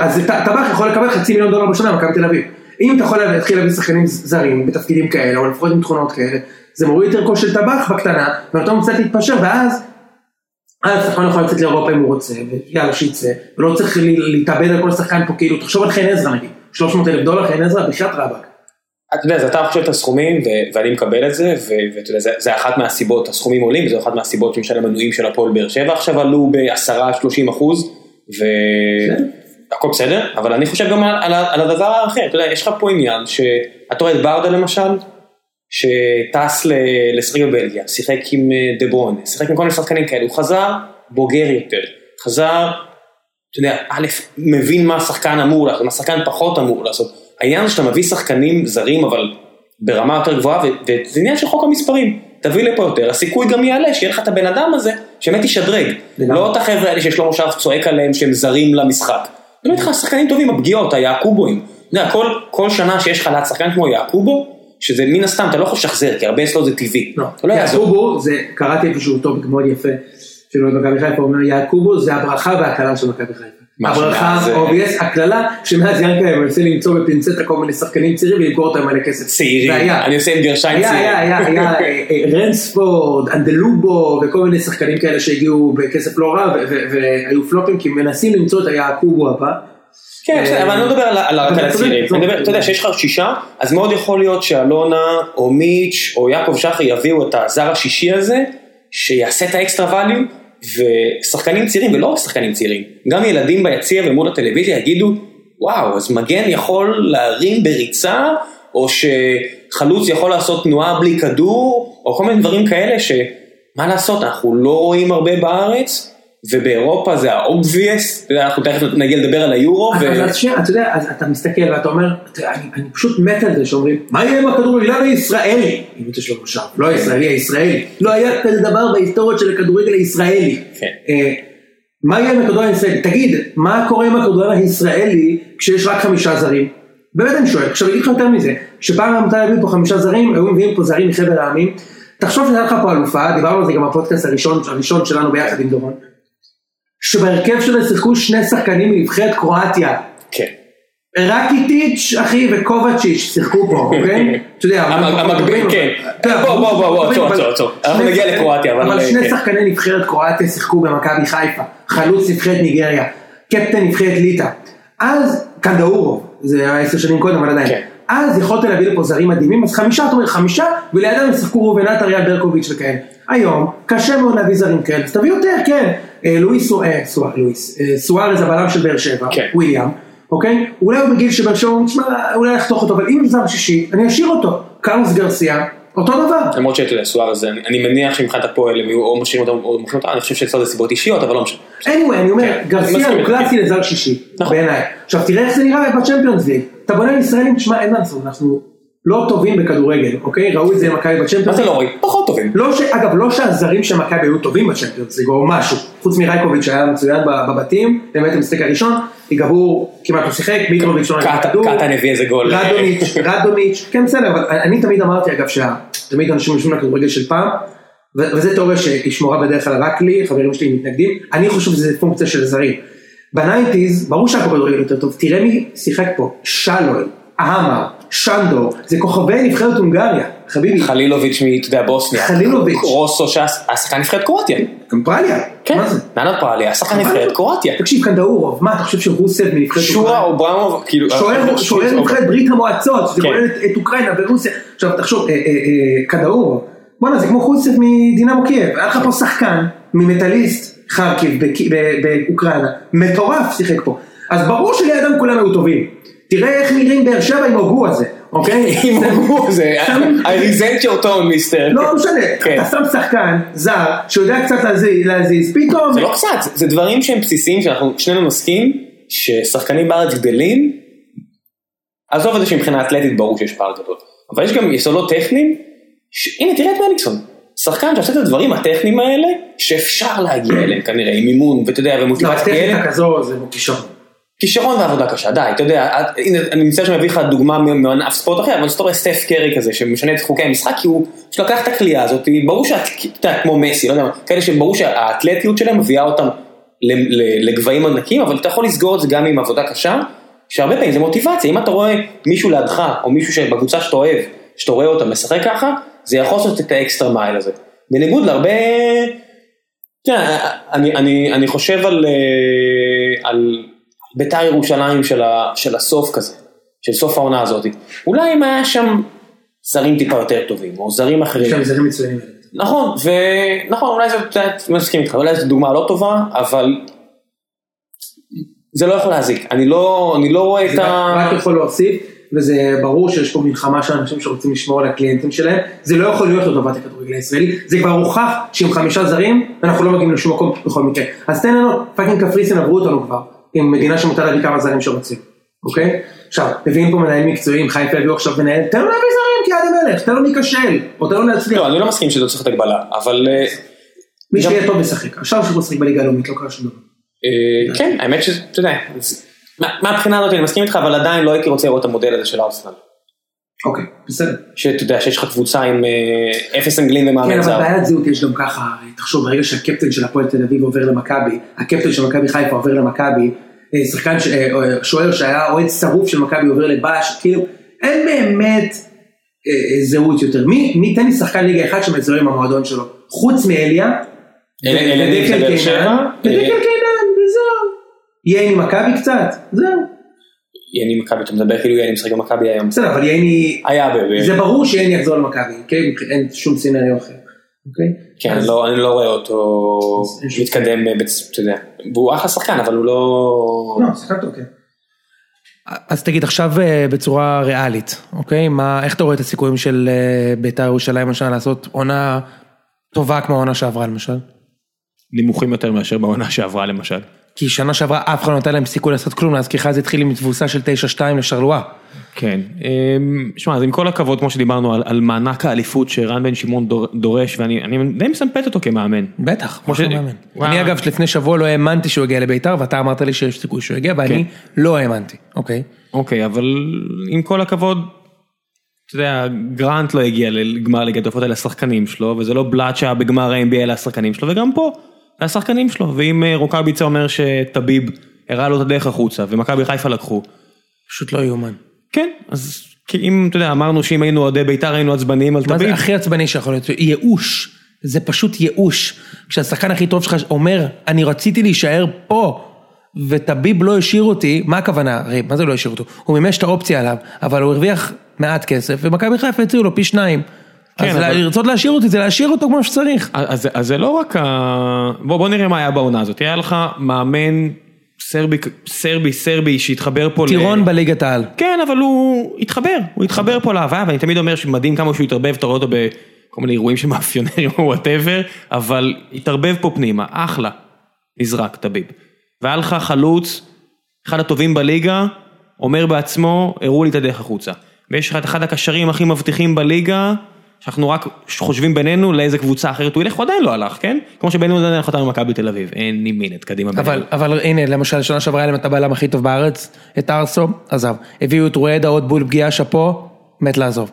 אז טבח יכול לקבל חצי מיליון דולר בשנה במכבי תל אביב. אם אתה יכול להתחיל להביא שחקנים זרים בתפקידים כאלה, או לפחות עם תכונות כאלה, זה מוריד את ערכו של טבח בקטנה, ואתה קצת להתפשר, ואז אז שחקן יכול לצאת לאירופה אם הוא רוצה, ויאללה שיצא, ולא צריך להתאבד על כל שחקן פה, כאילו, תחשוב על חן עזרא נגיד, 300 אלף דולר חן עזרא, בחייאת רבאק. אתה יודע, אז אתה חושב את הסכומים, ואני מקבל את זה, ואתה יודע, זה- אחת מהסיבות, הסכומים עולים, וזו אחת מהסיבות למשל המנויים של הפועל באר שבע עכשיו עלו ב-10-30 אחוז, והכל בסדר, אבל אני חושב גם על הדבר האחר, אתה יודע, יש לך פה עניין, שאתה רואה את ברדה למשל, שטס לשחק בבלגיה, שיחק עם אה, דה ברון, שיחק עם כל מיני שחקנים כאלה, הוא חזר בוגר יותר, חזר, אתה יודע, א', מבין מה השחקן אמור לעשות, מה השחקן פחות אמור לעשות. העניין זה שאתה מביא שחקנים זרים, אבל ברמה יותר גבוהה, וזה עניין של חוק המספרים. תביא לפה יותר, הסיכוי גם יעלה, שיהיה לך את הבן אדם הזה, שבאמת ישדרג. לא את החבר'ה האלה ששלמה שרף צועק עליהם שהם זרים למשחק. באמת לך שחקנים טובים, הפגיעות, היעקובוים. אתה יודע, כל, כל שנה שיש לך ליד שחקן כמו יעקובו, שזה מן הסתם, אתה לא יכול לשחזר, כי הרבה אצלו זה טבעי. לא, אתה לא יעזור. יעקובו, זה, קראתי איפשהו טופק מאוד יפה, של אוהד מכבי חיפה, אומר יעקובו זה הברכה והקללה של מכבי חיפה. הברכה, obvious, הקללה, שמאז ינקה הם מנסים למצוא בפינצטה כל מיני שחקנים צעירים ולמכור אותם מלא כסף. צעירים. אני עושה עם גרשיים היה, צעירים. היה, היה, היה אה, אה, רנספורד, אנדלובו וכל מיני שחקנים כאלה שהגיעו בכסף לא רע והיו פלופים כי מנסים למצוא את היעקובו הבא. כן, בסדר, אבל אני לא מדבר על הצעירים, אני מדבר, אתה יודע שיש לך שישה, אז מאוד יכול להיות שאלונה או מיץ' או יעקב שחר יביאו את הזר השישי הזה, שיעשה את האקסטרה value, ושחקנים צעירים, ולא רק שחקנים צעירים, גם ילדים ביציע ומול הטלוויזיה יגידו, וואו, אז מגן יכול להרים בריצה, או שחלוץ יכול לעשות תנועה בלי כדור, או כל מיני דברים כאלה שמה לעשות, אנחנו לא רואים הרבה בארץ, ובאירופה זה ה-obvious, אתה אנחנו תכף נגיע לדבר על היורו, אז- ו- אז שנייה, אתה יודע, אז אתה מסתכל ואתה אומר, אני אני פשוט מת על זה שאומרים, מה יהיה עם הכדורגלן הישראלי? אם יש לו מושב, לא הישראלי, הישראלי. לא היה כזה דבר בהיסטוריה של הכדורגל הישראלי. כן. אה, מה יהיה עם הכדורגל הישראלי? תגיד, מה קורה עם הכדורגל הישראלי כשיש רק חמישה זרים? באמת אני שואל, עכשיו אני אגיד לך יותר מזה, שפעם העמותה הביאו פה חמישה זרים, היו מביאים פה זרים מחבר העמים, תחשוב שהיה לך פה אלופה, דיברנו על זה גם בפודקאסט הראשון, הראשון שלנו ביחד עם דורון, שבהרכב שלו שיחקו שני שחקנים מנבחרת קרואטיה, כן. רקיטיץ' אחי וקובצ'יץ' שיחקו פה, אוקיי? אתה יודע, המקביל, כן. בוא, בוא, בוא, עצור, עצור, עצור. אנחנו נגיע לקרואטיה, אבל, אבל שני כן. שחקני נבחרת קרואטיה שיחקו במכבי חיפה, חלוץ נבחרת ניגריה, קפטן נבחרת ליטא, אז קנדאורו, זה היה עשר שנים קודם, אבל עדיין, כן. אז יכולת להביא לפה זרים מדהימים, אז חמישה, אתה אומר חמישה, ולידם ישחקו ראובן עטר, ברקוביץ' וכאלה. היום, קשה מאוד להביא זרים כאלה, אז תביא יותר, כן. אה, לואיס, סו- אה, סואר, לואיס, אה, סוארז הבלם של באר שבע, כן. וויליאם, אוקיי? אולי הוא בגיל שבאר שבע, תשמע, אולי לחתוך אותו, אבל אם הוא זר שישי, אני אשאיר אותו. קרלוס גרסיה, אותו דבר. למרות שאתה יודע, סוארז, אני אני מניח שמבחינת הפועל הם היו או משאירים אותם או מוכרים אותם, אני חושב שאצלו זה סיבות אישיות, אבל לא משנה. anyway, אני אומר, כן, גרסיה הוא. קלאסי לזר שישי, נכון. בעיניי. עכשיו תראה איך זה נראה בצ'מפיונס ליג. אתה בונה על ישראלים, תשמע, אין מה לעשות, אנחנו לא טובים בכדורגל, אוקיי? ראו את זה עם מכבי מה בצ'מפיונס זה. לא רואים? פחות טובים. לא ש... אגב, לא שהזרים של מכבי היו טובים בצ'מפיונס ליג או משהו, חוץ מרייקוביץ' שהיה מצוין בב- בבתים, באמת המשחק הראשון, יגבור כמעט לא שיחק, מיטרוביץ' לא נגע קאטה- בכדור, קאטן הביא איזה גול. רדוניץ', רדוניץ', כן בסדר, אבל אני תמיד אמרתי אגב שתמיד אנשים יושבים לכדורגל של פעם, וזה תיאוריה שהיא שמורה בדרך כלל רק לי, חברים שלי מתנגדים, אני חושב שזה פונקציה של זרים. בניינטיז, ברור שהיה פה כדורגל יותר טוב, תראה מי שיחק פה, שלוי, עמר, שנדו, זה כוכבי נבחרת הונגריה, חביבי, חלילוביץ' מ, אתה יודע, בוסניה. חלילוביץ'. רוסו שהשחקן נבחרת קרואטיה. גם פרליה, כן. זה? נענת פרליה, השחקן נבחרת קרואטיה. תקשיב קנדאורוב, מה אתה חושב שרוסב מנבחרת שורה אוברמוב, כאילו... שוער שוער נבחרת ברית המועצות, שזה כן. כולל את- אוקראינה ורוסיה, עכשיו תחשוב, אה, אה, אה, קנדאורוב, בואנה זה כמו חוסף מדינמו קייב, היה לך פה שחקן ממטאליסט חרקיב באוקראינה, מטורף שיחק פה, אז ברור שלידם כולם היו טובים, תראה איך נראים באר שבע עם הוגו הזה, אוקיי? עם הוגו זה, שם- I resent your tone מיסטר. לא משנה, כן. אתה שם שחקן זר שיודע קצת להזיז, פתאום, זה לא קצת, זה- דברים שהם בסיסיים שאנחנו שנינו נסכים ששחקנים בארץ גדלים, עזוב את זה שמבחינה אתלטית ברור שיש פער גדול, אבל יש גם יסודות טכניים, הנה תראה את מליקסון, שחקן שעושה את הדברים הטכניים האלה שאפשר להגיע אליהם כנראה עם אימון ואתה יודע לא, ומוטיבציה כאלה, טכניקה כזו זה כישרון. כישרון ועבודה קשה, די, אתה יודע, הנה, אני מצטער שאני מביא לך דוגמה מענף ספורט אחר, אבל שאתה רואה סטף קרי כזה, שמשנה את חוקי המשחק, כי הוא, יש לו לקח את הכלייה הזאת, ברור שאת, אתה יודע, כמו מסי, לא יודע, מה, כאלה שברור שהאתלטיות שלהם מביאה אותם לגבהים ענקים, אבל אתה יכול לסגור את זה גם עם עבודה קשה, שהרבה פעמים זה מוטיבציה, אם אתה רואה מישהו לידך, או מישהו שבקבוצה שאתה אוהב, שאתה רואה אותה משחק ככה, זה יכול לעשות את האקסטרה מייל הזה. בניגוד להרבה, יודע, אני, אני, אני חושב על, אה, על בית"ר ירושלים של, ה, של הסוף כזה, של סוף העונה הזאת. אולי אם היה שם זרים טיפה יותר טובים, או זרים יש אחרים. להם זרים מצוינים. נכון, ונכון, אולי זאת, אני מסכים איתך, אולי זו דוגמה לא טובה, אבל זה לא יכול להזיק. אני לא, אני לא רואה את זה ה... רק יכול להוסיף, וזה ברור שיש פה מלחמה של אנשים שרוצים לשמור על הקליינטים שלהם, זה לא יכול להיות לטובת הכדורגל הישראלי, זה כבר הוכח שעם חמישה זרים, אנחנו לא מגיעים לשום מקום בכל מקרה. אז תן לנו, fucking קפריסין עברו אותנו כבר, עם מדינה שמותר להביא כמה זרים שרוצים, אוקיי? עכשיו, מביאים פה מנהל מקצועיים, חיפה הביאו עכשיו מנהל, תן לו להביא זרים כיד המלך, תן לו להיכשל, או תן לו להצליח, לא, אני לא מסכים שזאת צריכה להיות הגבלה, אבל אה, מי שיהיה טוב ישחק, עכשיו שהוא משחק בליגה הלאומית, לא קרה שום דבר. אה, כן, האמת שאתה יודע, מהבחינה הזאת אני מסכים איתך, אבל עדיין לא הייתי רוצה לראות את המודל הזה של ארסנל. אוקיי, בסדר. שאתה יודע, שיש לך קבוצה עם אה, אפס אנגלים כן, ומאמן אבל זר. בעיית זהות יש גם ככה, הרי תחשוב, ברגע שהקפטן של הפועל תל אביב עובר למכבי, הקפטן של מכבי חיפה עובר למכבי, אה, שחקן, אה, אה, שוער שהיה אוהד שרוף של מכבי עובר לבאש, כאילו, אין באמת אה, אה, זהות יותר. מי, מי תן לי שחקן ליגה אחד שמזוהה עם המועדון שלו, חוץ מאליה, ודקל קינן, שבע, ודקל אה, קינן, וזהו. ייני מכבי קצת, זהו. יני מכבי, אתה מדבר כאילו יני משחק במכבי היום. בסדר, אבל ייני, היה, ב- זה ברור שייני יחזור למכבי, אוקיי? אין שום סצנריו אחר, אוקיי? כן, אני לא- אני לא רואה אותו מתקדם, אה, אתה יודע, והוא אחלה שחקן, אבל הוא לא... לא, שיחקת אוקיי. אז תגיד עכשיו אה, בצורה ריאלית, אוקיי? מה, איך אתה רואה את הסיכויים של אה, בית"ר ירושלים השנה לעשות עונה טובה כמו העונה שעברה למשל? נמוכים יותר מאשר בעונה שעברה למשל. כי שנה שעברה אף אחד לא נתן להם סיכוי לעשות כלום, להזכירך זה התחיל עם תבוסה של 9-2 לשרלואה. כן, אמ, שמע, אז עם כל הכבוד, כמו שדיברנו על, על מענק האליפות שרן בן שמעון דור, דורש, ואני אני די מסמפת אותו כמאמן. בטח, כמו ש- מאמן. אני אגב לפני שבוע לא האמנתי שהוא יגיע לבית"ר ואתה אמרת לי שיש סיכוי שהוא יגיע ואני לא האמנתי, אוקיי? אוקיי, אבל עם כל הכבוד, אתה יודע, גרנט לא הגיע לגמר ליגת העופות אלה השחקנים שלו, וזה לא בלאט שהיה בגמר ה-NBA אלה השחקנים שלו, וגם פה, השחקנים שלו, ואם אה, רוקאביצה אומר שטביב הראה לו את הדרך החוצה, ומכבי חיפה לקחו, פשוט לא יאומן. כן, אז כי אם, אתה יודע, אמרנו שאם היינו אוהדי בית"ר היינו עצבניים על מה טביב, זה הכי עצבני שיכול להיות? ייאוש. זה פשוט ייאוש. כשהשחקן הכי טוב שלך אומר, אני רציתי להישאר פה, וטביב לא השאיר אותי, מה הכוונה? הרי מה זה לא השאיר אותו? הוא מימש את האופציה עליו, אבל הוא הרוויח מעט כסף, ומכבי חיפה הציעו לו פי שניים. כן, אז אבל- לרצות להשאיר אותי זה להשאיר אותו כמו שצריך. אז, אז זה לא רק ה... בוא, בוא נראה מה היה בעונה הזאת, היה לך מאמן סרבי, סרבי, סרבי שהתחבר פה ל... טירון בליגת העל. כן, אבל הוא התחבר, הוא התחבר פה להוויה, ואני תמיד אומר שמדהים כמה שהוא התערבב, אתה רואה אותו בכל מיני אירועים של מאפיונרים או whatever, אבל התערבב פה פנימה, אחלה, נזרק טביב. והיה לך חלוץ, אחד הטובים בליגה, אומר בעצמו, הראו לי את הדרך החוצה. ויש לך את אחד הקשרים הכי מבטיחים בליגה, שאנחנו רק חושבים בינינו לאיזה קבוצה אחרת הוא ילך, הוא עדיין לא הלך, כן? כמו שבן יהודה עדיין חתם במכבי תל אביב, אין לי מינט, קדימה. אבל. אבל הנה, למשל, שנה שעברה היה להם את הבלם הכי טוב בארץ, את ארסו, עזב. הביאו את רואדה עוד בול פגיעה, שאפו, מת לעזוב.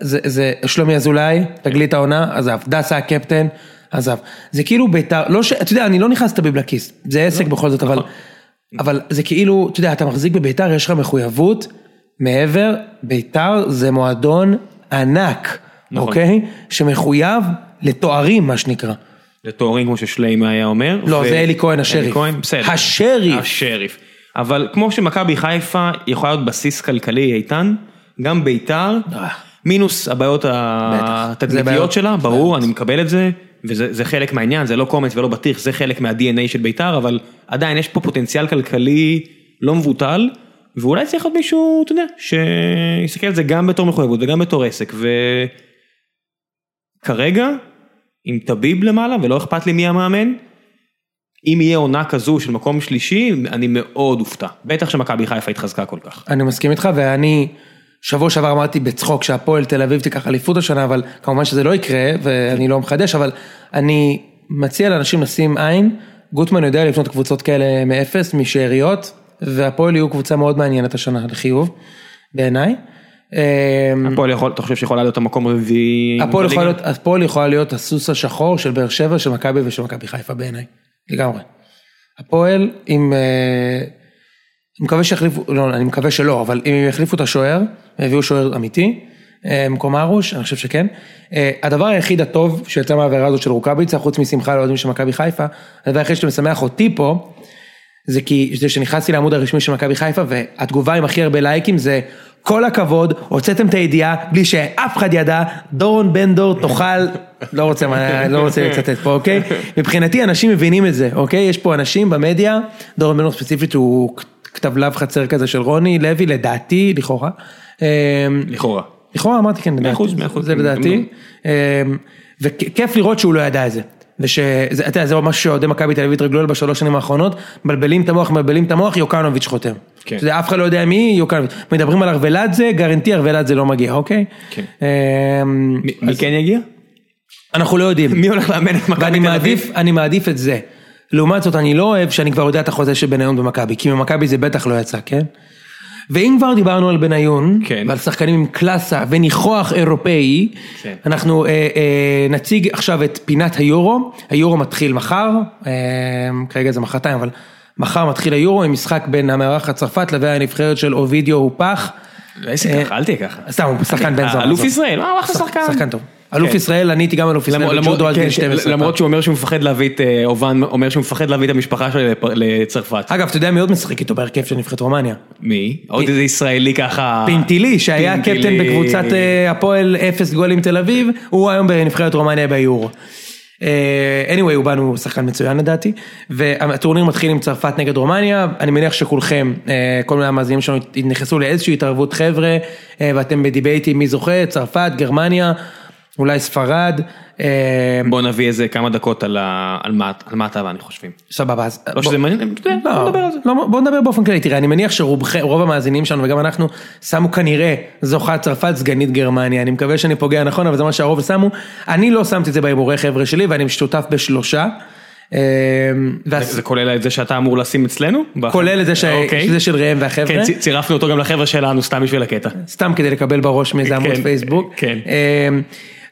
זה, זה שלומי אזולאי, תגלית העונה, עזב. דסה הקפטן, עזב. זה כאילו בית"ר, לא ש... אתה יודע, אני לא נכנס לטביב לכיס, זה עסק בכל זאת, אבל... אבל זה כאילו, אתה יודע, אתה מחזיק בבית"ר, יש לך מחויבות, מעבר, בית"ר זה מועדון ענק, נכון. אוקיי? שמחויב לתוארים, מה שנקרא. לתוארים כמו ששליימה היה אומר. לא, ו- זה אלי כהן השריף. אלי כהן, בסדר. השריף. השריף. אבל כמו שמכבי חיפה יכולה להיות בסיס כלכלי איתן, גם ביתר, אה. מינוס הבעיות התדמיתיות. שלה, ברור, אני מקבל את זה, וזה זה חלק מהעניין, זה לא קומץ ולא בטיח, זה חלק מה-DNA של ביתר, אבל עדיין יש פה פוטנציאל כלכלי לא מבוטל, ואולי צריך להיות מישהו, אתה יודע, שיסתכל על זה גם בתור מחויבות וגם בתור עסק, וכרגע, עם טביב למעלה, ולא אכפת לי מי המאמן, אם יהיה עונה כזו של מקום שלישי, אני מאוד אופתע. בטח שמכבי חיפה התחזקה כל כך. אני מסכים איתך, ואני שבוע שעבר אמרתי בצחוק שהפועל תל אביב תיקח אליפות השנה, אבל כמובן שזה לא יקרה, ואני לא מחדש, אבל אני מציע לאנשים לשים עין, גוטמן יודע לבנות קבוצות כאלה מאפס, משאריות, והפועל יהיו קבוצה מאוד מעניינת השנה, לחיוב, בעיניי. אמ, הפועל יכול, אתה חושב שיכולה להיות המקום הרביעי? הפועל? יכולה להיות, הפועל יכולה להיות הסוס השחור של באר שבע, של מכבי ושל מכבי חיפה בעיניי, לגמרי. הפועל עם, אה, אני מקווה שיחליפו, לא, אני מקווה שלא, אבל אם הם יחליפו את השוער, ויביאו שוער אמיתי, אה, במקום ארוש, אני חושב שכן. אה, הדבר היחיד הטוב שיצא מהעבירה הזאת של רוקאביצה, חוץ משמחה לאוהדים של מכבי חיפה, הדבר היחיד שמשמח אותי פה, זה כי, זה שנכנסתי לעמוד הרשמי של מכבי חיפה, והתגובה עם הכי הרבה לייקים זה, כל הכבוד, הוצאתם את הידיעה בלי שאף אחד ידע, דורון בן דור תאכל, לא רוצה, לא רוצה לצטט פה, אוקיי? מבחינתי אנשים מבינים את זה, אוקיי? יש פה אנשים במדיה, דורון בן דור ספציפית הוא כתב לאו חצר כזה של רוני לוי, לדעתי, לכאורה. אמ, לכאורה. לכאורה אמרתי כן, לדעתי, אחוז, מאה אחוז. זה לדעתי, אמ, וכיף לראות שהוא לא ידע את זה, ושזה, אתה יודע, זה משהו שאוהדי מכבי תל אביב התרגלו אליו בשלוש שנים האחרונות, מבלבלים את המוח, מבלבלים את המוח, יוקנוביץ' חותם. כן. אתה יודע, אף אחד לא יודע מי, יוקנוביץ', מדברים על ארוולדזה, גרנטי ארוולדזה לא מגיע, אוקיי? כן. אמ, מי- כן יגיע? אנחנו לא יודעים. מי הולך לאמן את מכבי ואני תל אביב? אני מעדיף את זה. לעומת זאת, אני לא אוהב שאני כבר יודע את החוזה של בניון במכבי, כי ממכבי זה בטח לא יצא, כן? ואם כבר דיברנו על בניון, כן. ועל שחקנים עם קלאסה וניחוח אירופאי, כן. אנחנו אה, אה, נציג עכשיו את פינת היורו, היורו מתחיל מחר, אה, כרגע זה מחרתיים, אבל מחר מתחיל היורו עם משחק בין המארחת צרפת לבין הנבחרת של אובידיו הופח, לא עשי ככה, אל תהיה ככה. סתם, הוא שחקן בן זונה. אלוף. ישראל, מה, הוא אחלה שחקן. שחקן טוב. אלוף כן. ישראל, אני הייתי גם אלוף ישראל בג'ודו עד גיל כן, 12. למרות שהוא אומר שהוא מפחד להביא את, אה, אובן אומר שהוא מפחד להביא את המשפחה שלו לצרפת. אגב, אתה יודע מי עוד משחק איתו בהרכב של נבחרת רומניה? מי? עוד איזה ישראלי ככה... פינטילי, שהיה. קפטן בקבוצת אה, הפועל אפס גולים תל אביב, הוא היום בנבחרת רומניה ביורו. אה, anyway, הוא בנו שחקן מצוין לדעתי, והטורניר מתחיל עם צרפת נגד רומניה, אני מניח שכולכם, כל מיני המאזינים שלנו נכנסו לאיזושהי התערבות חבר'ה, ואתם בדיבייטים מי זוכה, צרפת, גרמניה, אולי ספרד, אה, בוא נביא איזה כמה דקות על ה- על מה על מה אתה ואני חושבים. סבבה, אז לא בוא- שזה מעניין, יודע, בוא לא, נדבר על זה. לא, בוא נדבר באופן כללי, תראה, אני מניח שרוב המאזינים שלנו וגם אנחנו שמו כנראה זוכת צרפת סגנית גרמניה, אני מקווה שאני פוגע נכון, אבל זה מה שהרוב שמו, אני לא שמתי את זה בהימורי חבר'ה שלי ואני שותף בשלושה, אה, והס- זה כולל את זה שאתה אמור לשים אצלנו? כולל את זה ש- אוקיי. שזה של ראם והחבר'ה, כן, צירפנו אותו גם לחבר'ה שלנו סתם בשביל הקטע. סתם כדי לקבל בראש מאיזה עמוד כן, פייסבוק. כן.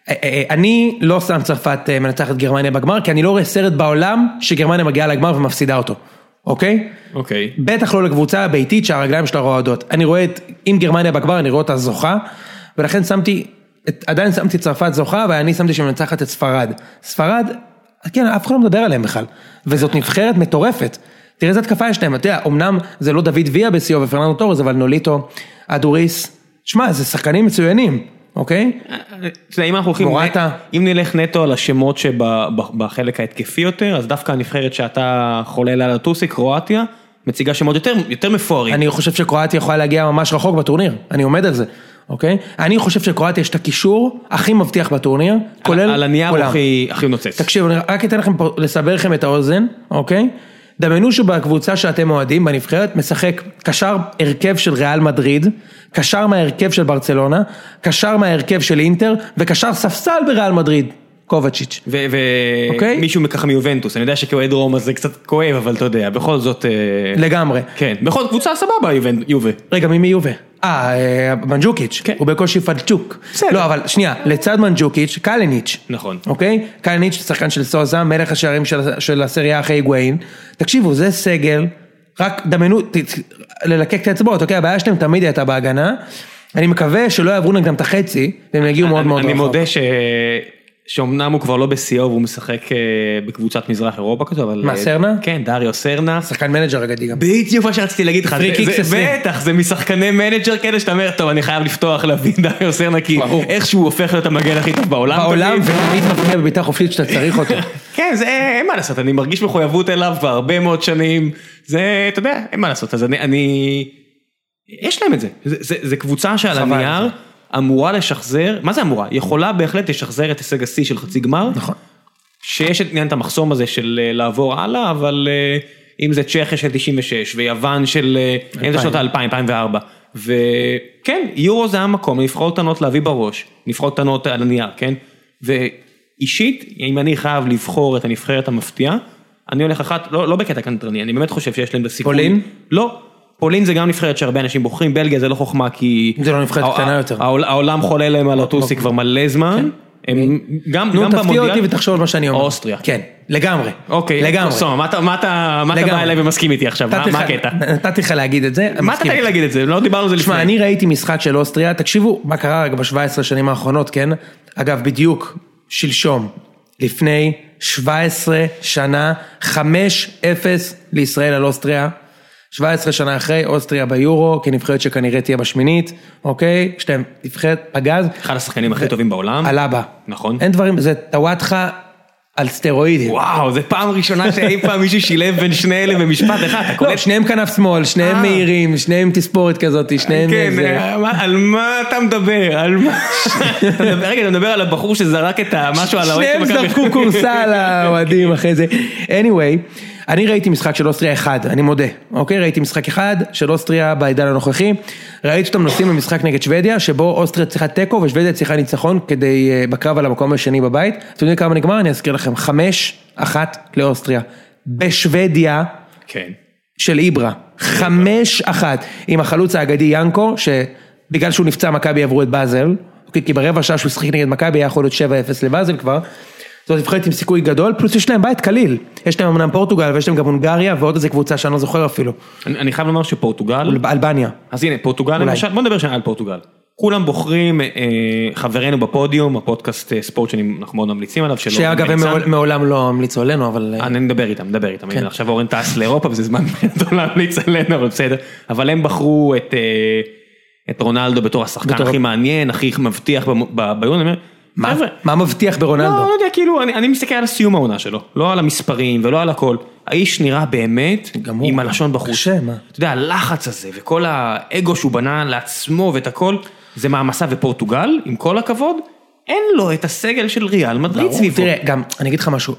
אה, אה, אה, אני לא שם צרפת מנצחת גרמניה בגמר, כי אני לא רואה סרט בעולם שגרמניה מגיעה לגמר ומפסידה אותו, אוקיי? אוקיי. בטח לא לקבוצה הביתית שהרגליים שלה רועדות. אני רואה את, אם גרמניה בגמר, אני רואה אותה זוכה, ולכן שמתי, עדיין שמתי צרפת זוכה, ואני שמתי שמנצחת את ספרד. ספרד, כן, אף אחד לא מדבר עליהם בכלל, וזאת נבחרת מטורפת. תראה איזה התקפה יש להם, אתה יודע, אמנם זה לא דוד ויה בשיאו ופרננדו טורס, אבל נוליטו, אדוריס, שמע, זה שחקנים מצוינים, אוקיי? אתה יודע, אם אנחנו הולכים, מורטה. אם נלך נטו על השמות שבחלק ההתקפי יותר, אז דווקא הנבחרת שאתה חולה עליה לטוס היא קרואטיה, מציגה שמות יותר, יותר מפוארים. אני חושב שקרואטיה יכולה להגיע ממש רחוק בטורניר, אני עומד על זה, אוקיי? אני חושב שקרואטיה יש את הקישור הכי מבטיח בטורניר, כולל על, על הנייר. הכי, הכי נוצץ. תקשיבו, אני רק אתן לכם פה, לסבר לכם את האוזן, אוקיי? דמיינו שבקבוצה שאתם אוהדים, בנבחרת, משחק קשר הרכב של ריאל מדריד, קשר מההרכב של ברצלונה, קשר מההרכב של אינטר, וקשר ספסל בריאל מדריד, קובצ'יץ'. אוקיי. ומישהו ככה מיובנטוס, אני יודע שכאוהד רומא זה קצת כואב, אבל אתה יודע, בכל זאת... אה, לגמרי. כן, בכל קבוצה סבבה יובה. רגע, מי מיובה? אה, אה, מנג'וקיץ', כן. הוא בקושי פלצ'וק. בסדר. לא, אבל שנייה, לצד מנג'וקיץ', קאליניץ'. נכון. אוקיי? קאליניץ', שחקן של סוזה, מלך השערים של, של הסריה אחרי היגואין. תקשיבו, זה סגל, רק דמיינו, ללקק את האצבעות, אוקיי? הבעיה שלהם תמיד הייתה בהגנה. אני מקווה שלא יעברו נגדם את החצי, והם יגיעו מאוד אני- מאוד אני רחוק. מודה ש... שאומנם הוא כבר לא בשיאו והוא משחק אה, בקבוצת מזרח אירופה כזו, אבל... מה, אה, סרנה? כן, דריו סרנה. שחקן manager אגדי גם. בדיוק מה שרציתי להגיד לך, free kicks עשרים. בטח, זה משחקני manager כאלה שאתה אומר, טוב אני חייב לפתוח להביא דריו סרנה, כי. איכשהו הוא הופך להיות המגן הכי טוב בעולם. בעולם, תמיד. ותמיד מפריע בבעיטה חופשית שאתה צריך אותו. כן, זה אין מה לעשות, אני מרגיש מחויבות אליו כבר הרבה מאוד שנים, זה, אתה יודע, אין מה לעשות, אז אני. יש להם את זה, זה, קבוצה שעל. הנייר אמורה לשחזר, מה זה אמורה? יכולה בהחלט לשחזר את הישג השיא של חצי גמר, נכון. שיש את עניין את המחסום הזה של אה, לעבור הלאה, אבל אה, אם זה צ'כיה של 96 ויוון של, אה, אם זה שנות ה-2000, 2004, וכן, יורו זה המקום, נבחרות קטנות להביא בראש, נבחרות קטנות על הנייר, כן? ואישית, אם אני חייב לבחור את הנבחרת המפתיעה, אני הולך אחת, לא, לא בקטע קנטרני, אני באמת חושב שיש להם את הסיכוי. פולין? לא. פולין זה גם נבחרת שהרבה אנשים בוחרים, בלגיה זה לא חוכמה כי... זה לא נבחרת קטנה יותר. העול- העולם חולה להם על הטוסי כבר מלא זמן. הם גם נו, גם תפתיע במונדיאל. אותי ותחשוב על מה שאני אומר. אוסטריה. כן, לגמרי. אוקיי, לגמרי. סומה, מה אתה-. בא אליי ומסכים איתי עכשיו? מה נתתי הקטע? נתתי לך להגיד את זה. מה אתה לי. להגיד את זה? לא דיברנו על זה לפני. תשמע, אני ראיתי משחק של אוסטריה, תקשיבו מה קרה רק ב-17 שנים האחרונות, כן? אגב, בדיוק, שלשום, לפני 17 שנה, 5-0 לישראל על אוסטריה. 17 שנה אחרי, אוסטריה ביורו, כנבחרת שכנראה תהיה בשמינית, אוקיי? להם נבחרת פגז, אחד השחקנים הכי טובים בעולם. אלבה. נכון. אין דברים, זה טוואטחה על סטרואידים. וואו, זה פעם ראשונה שאי פעם מישהו שילב בין שני אלה במשפט אחד. לא? שניהם כנף שמאל, שניהם אה. מהירים, שניהם תספורת כזאת, שניהם... כן, זה- אה, מה- על מה אתה מדבר? על מה? רגע, אתה מדבר על הבחור שזרק את המשהו על האוהד שניהם זרקו כורסה על האוהדים אחרי זה. anyway, אני ראיתי משחק של אוסטריה אחד, אני מודה, אוקיי? ראיתי משחק אחד של אוסטריה בעידן הנוכחי. ראיתי שאתם נוסעים למשחק נגד שוודיה, שבו אוסטריה צריכה תיקו ושוודיה צריכה ניצחון כדי, אה, בקרב על המקום השני בבית. אתם יודעים כמה נגמר? אני אזכיר לכם, חמש, אחת לאוסטריה. בשוודיה. כן. של איברה, חמש אחת, עם החלוץ האגדי ינקו, שבגלל שהוא נפצע מכבי עברו את באזל, אוקיי, כי ברבע שעה שהוא שיחק נגד מכבי היה יכול להיות 7-0 לבאזל כבר, זאת נבחרת עם סיכוי גדול, פלוס יש להם בית קליל, יש להם אמנם פורטוגל ויש להם גם הונגריה ועוד איזה קבוצה שאני לא זוכר אפילו, אני אני חייב לומר שפורטוגל, אלבניה, אז הנה פורטוגל. למשל, בוא נדבר שנייה על פורטוגל. כולם בוחרים, אה, חברינו בפודיום, הפודקאסט אה, ספורט שאנחנו מאוד ממליצים עליו, שלא שאגב הם. מעול- מעולם לא המליצו עלינו, אבל אה, אני מדבר איתם, מדבר איתם, כן. עכשיו אורן טס לאירופה וזה זמן גדול להמליץ עלינו, אבל בסדר, אבל הם בחרו את, אה, את רונלדו בתור השחקן בתור- הכי מעניין, הכי מבטיח ב- ב- ביון, מה- מבטיח לא, ברונלדו? לא יודע, כאילו, אני, אני מסתכל על סיום העונה שלו, לא על המספרים ולא על הכל. האיש נראה באמת. עם הלשון בחוץ. קשה, מה? אתה יודע, הלחץ הזה וכל האגו שהוא בנה לעצמו ואת הכל, זה מעמסה ופורטוגל, עם כל הכבוד, אין לו את הסגל של ריאל מדריד סביבו. תראה, גם, אני אגיד לך משהו.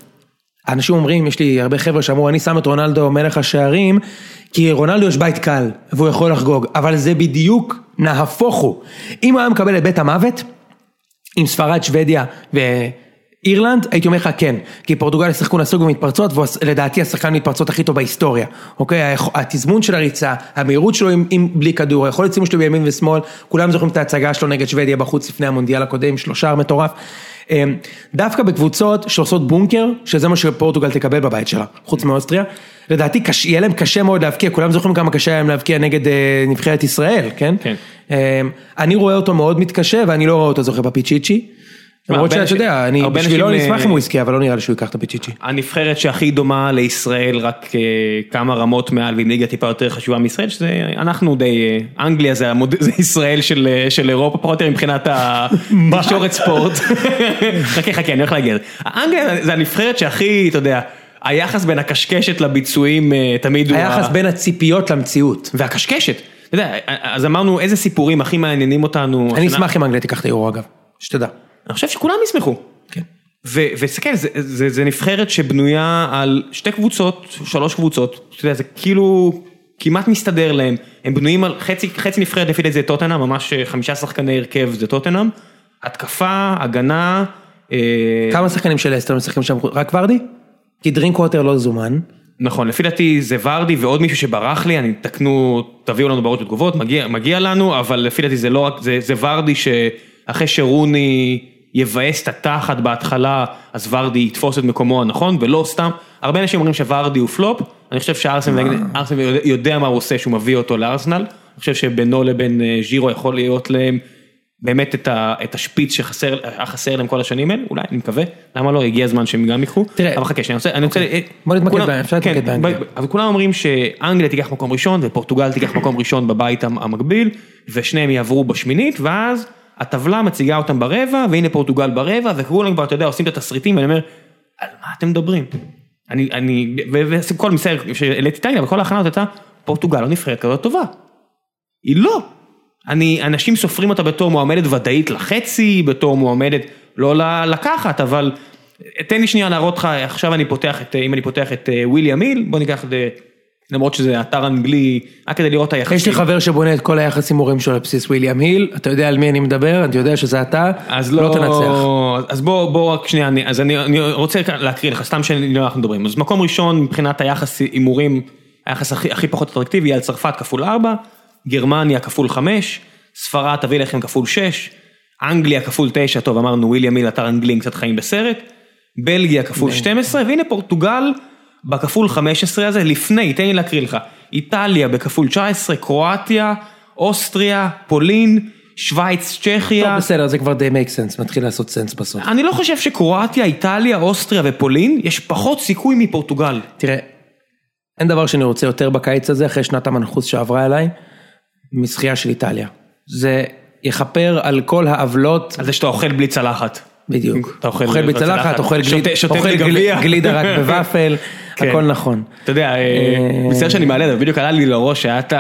אנשים אומרים, יש לי הרבה חבר'ה שאמרו, אני שם את רונלדו מלך השערים, כי רונלדו יש בית קל, והוא יכול לחגוג, אבל זה בדיוק נהפוך הוא. אם הוא היה מקבל את בית המוות, עם ספרד, שוודיה ואירלנד, הייתי אומר לך כן, כי פורטוגל שיחקו נסוג במתפרצות, והוא לדעתי השחקן מתפרצות הכי טוב בהיסטוריה, אוקיי? התזמון של הריצה, המהירות שלו עם, עם בלי כדור, היכולת סימון שלו בימין ושמאל, כולם זוכרים את ההצגה שלו נגד שוודיה בחוץ לפני המונדיאל הקודם, שלושה מטורף. אמ, דווקא בקבוצות שעושות בונקר, שזה מה שפורטוגל תקבל בבית שלה, חוץ מאוסטריה, לדעתי יהיה להם קשה מאוד להבקיע, כולם זוכרים כמה קשה היה להם להבקיע נגד אה, נבחרת ישראל, כן? כן. אמ, אני רואה אותו מאוד מתקשה ואני לא רואה אותו זוכה בפיצ'יצ'י. למרות שאתה יודע, אני בשבילו אני אנשים, אשמח אה, אם הוא יזכה, אבל לא נראה לי שהוא ייקח את הפיצ'יצ'י. הנבחרת שהכי דומה לישראל, רק אה, כמה רמות מעל ליגה טיפה יותר חשובה מישראל, שזה אנחנו די, אה, אנגליה זה, ישראל של, אירופה, פחות או יותר מבחינת התקשורת ספורט. חכה חכה, אני הולך להגיד. אנגליה זה הנבחרת שהכי, אתה יודע, היחס בין הקשקשת לביצועים תמיד הוא... היחס בין הציפיות למציאות. והקשקשת. אתה יודע, אז אמרנו איזה סיפורים הכי מעניינים אותנו. אני. אשמח אם אנגליה תיקח את היורו אגב, שתדע. אני חושב שכולם ישמחו. כן. ותסתכל, זה, זה, זה נבחרת שבנויה על שתי קבוצות, שלוש קבוצות, אתה יודע, זה כאילו כמעט מסתדר להם, הם בנויים על חצי, חצי נבחרת לפי דעתי זה טוטנאם, ממש אה, חמישה שחקני הרכב זה טוטנאם, התקפה, הגנה, אה, כמה שחקנים של אסטר משחקים שם? רק ורדי? כי דרינק ווטר לא זומן. נכון, לפי דעתי זה ורדי ועוד מישהו שברח לי, אני תקנו, תביאו לנו באות ותגובות, מגיע, מגיע לנו, אבל לפי דעתי זה לא רק, זה, זה ורדי שאחרי שרוני יבאס את התחת בהתחלה, אז ורדי יתפוס את מקומו הנכון, ולא סתם, הרבה אנשים אומרים שוורדי הוא פלופ, אני חושב שארסנל ארסנל יודע- מה הוא עושה שהוא מביא אותו לארסנל, אני חושב שבינו לבין אה, ז'ירו יכול להיות להם באמת את, ה, את השפיץ שחסר, חסר להם כל השנים האלה, אולי, אני מקווה, למה לא, הגיע הזמן שהם גם ייקחו, תראה. אבל חכה, שנייה, אני רוצה, אני רוצה, בוא נתמקד בהם, אפשר כן, להתמקד באנגליה. ב- אבל כולם אומרים שאנגליה תיקח מקום ראשון ופורטוגל תיקח מקום ראשון בבית המ- המקביל ושניהם יעברו בשמינית ואז הטבלה מציגה אותם ברבע והנה פורטוגל ברבע וכולם כבר אתה יודע עושים את התסריטים ואני אומר על מה אתם מדברים. אני אני וכל מסר שהעליתי את האנגליה וכל ההכנה הזאת הייתה פורטוגל לא נבחרת כזאת טובה. היא לא. אני, אנשים סופרים אותה בתור מועמדת ודאית לחצי, בתור מועמדת לא לקחת, אבל תן לי שנייה להראות לך, עכשיו אני פותח את, אם אני פותח את אה, וויליאם היל, בוא ניקח את, זה, למרות שזה אתר אנגלי, רק כדי לראות את היחסים. יש לי חבר שבונה את כל היחס הימורים שלו על בסיס וויליאם היל, אתה יודע על מי אני מדבר, אני יודע שזה אתה, אז לא לא, תנצח. אז בוא, בוא רק שנייה, אני, אז אני, אני רוצה להקריא לך, סתם שאני לא אנחנו מדברים, אז מקום ראשון מבחינת היחס הימורים, היחס הכי, הכי פחות אטרקטיבי על צרפת כפול 4, גרמניה כפול 5, ספרד תביא לכם כפול 6, אנגליה כפול 9, טוב אמרנו וויליאם מיל אתר אנגלי עם קצת חיים בסרט, בלגיה כפול 12, והנה פורטוגל בכפול 15 הזה, לפני, תן לי להקריא לך, איטליה בכפול 19, קרואטיה, אוסטריה, פולין, שווייץ, צ'כיה. טוב, בסדר, זה כבר די make sense, מתחיל לעשות סנס בסוף. אני לא חושב שקרואטיה, איטליה, אוסטריה ופולין, יש פחות סיכוי מפורטוגל. תראה, אין דבר שאני רוצה יותר בקיץ הזה, אחרי שנת המנחוס שעברה אליי, משחייה של איטליה. זה יכפר על כל העוולות, על זה שאתה אוכל בלי צלחת. בדיוק. אתה אוכל אוכל בצלחת. אוכל גלידה רק בוואפל, כן. הכל נכון. אתה יודע, אה, מצטער שאני מעלה את זה, בדיוק עלה לי לראש שהיה את.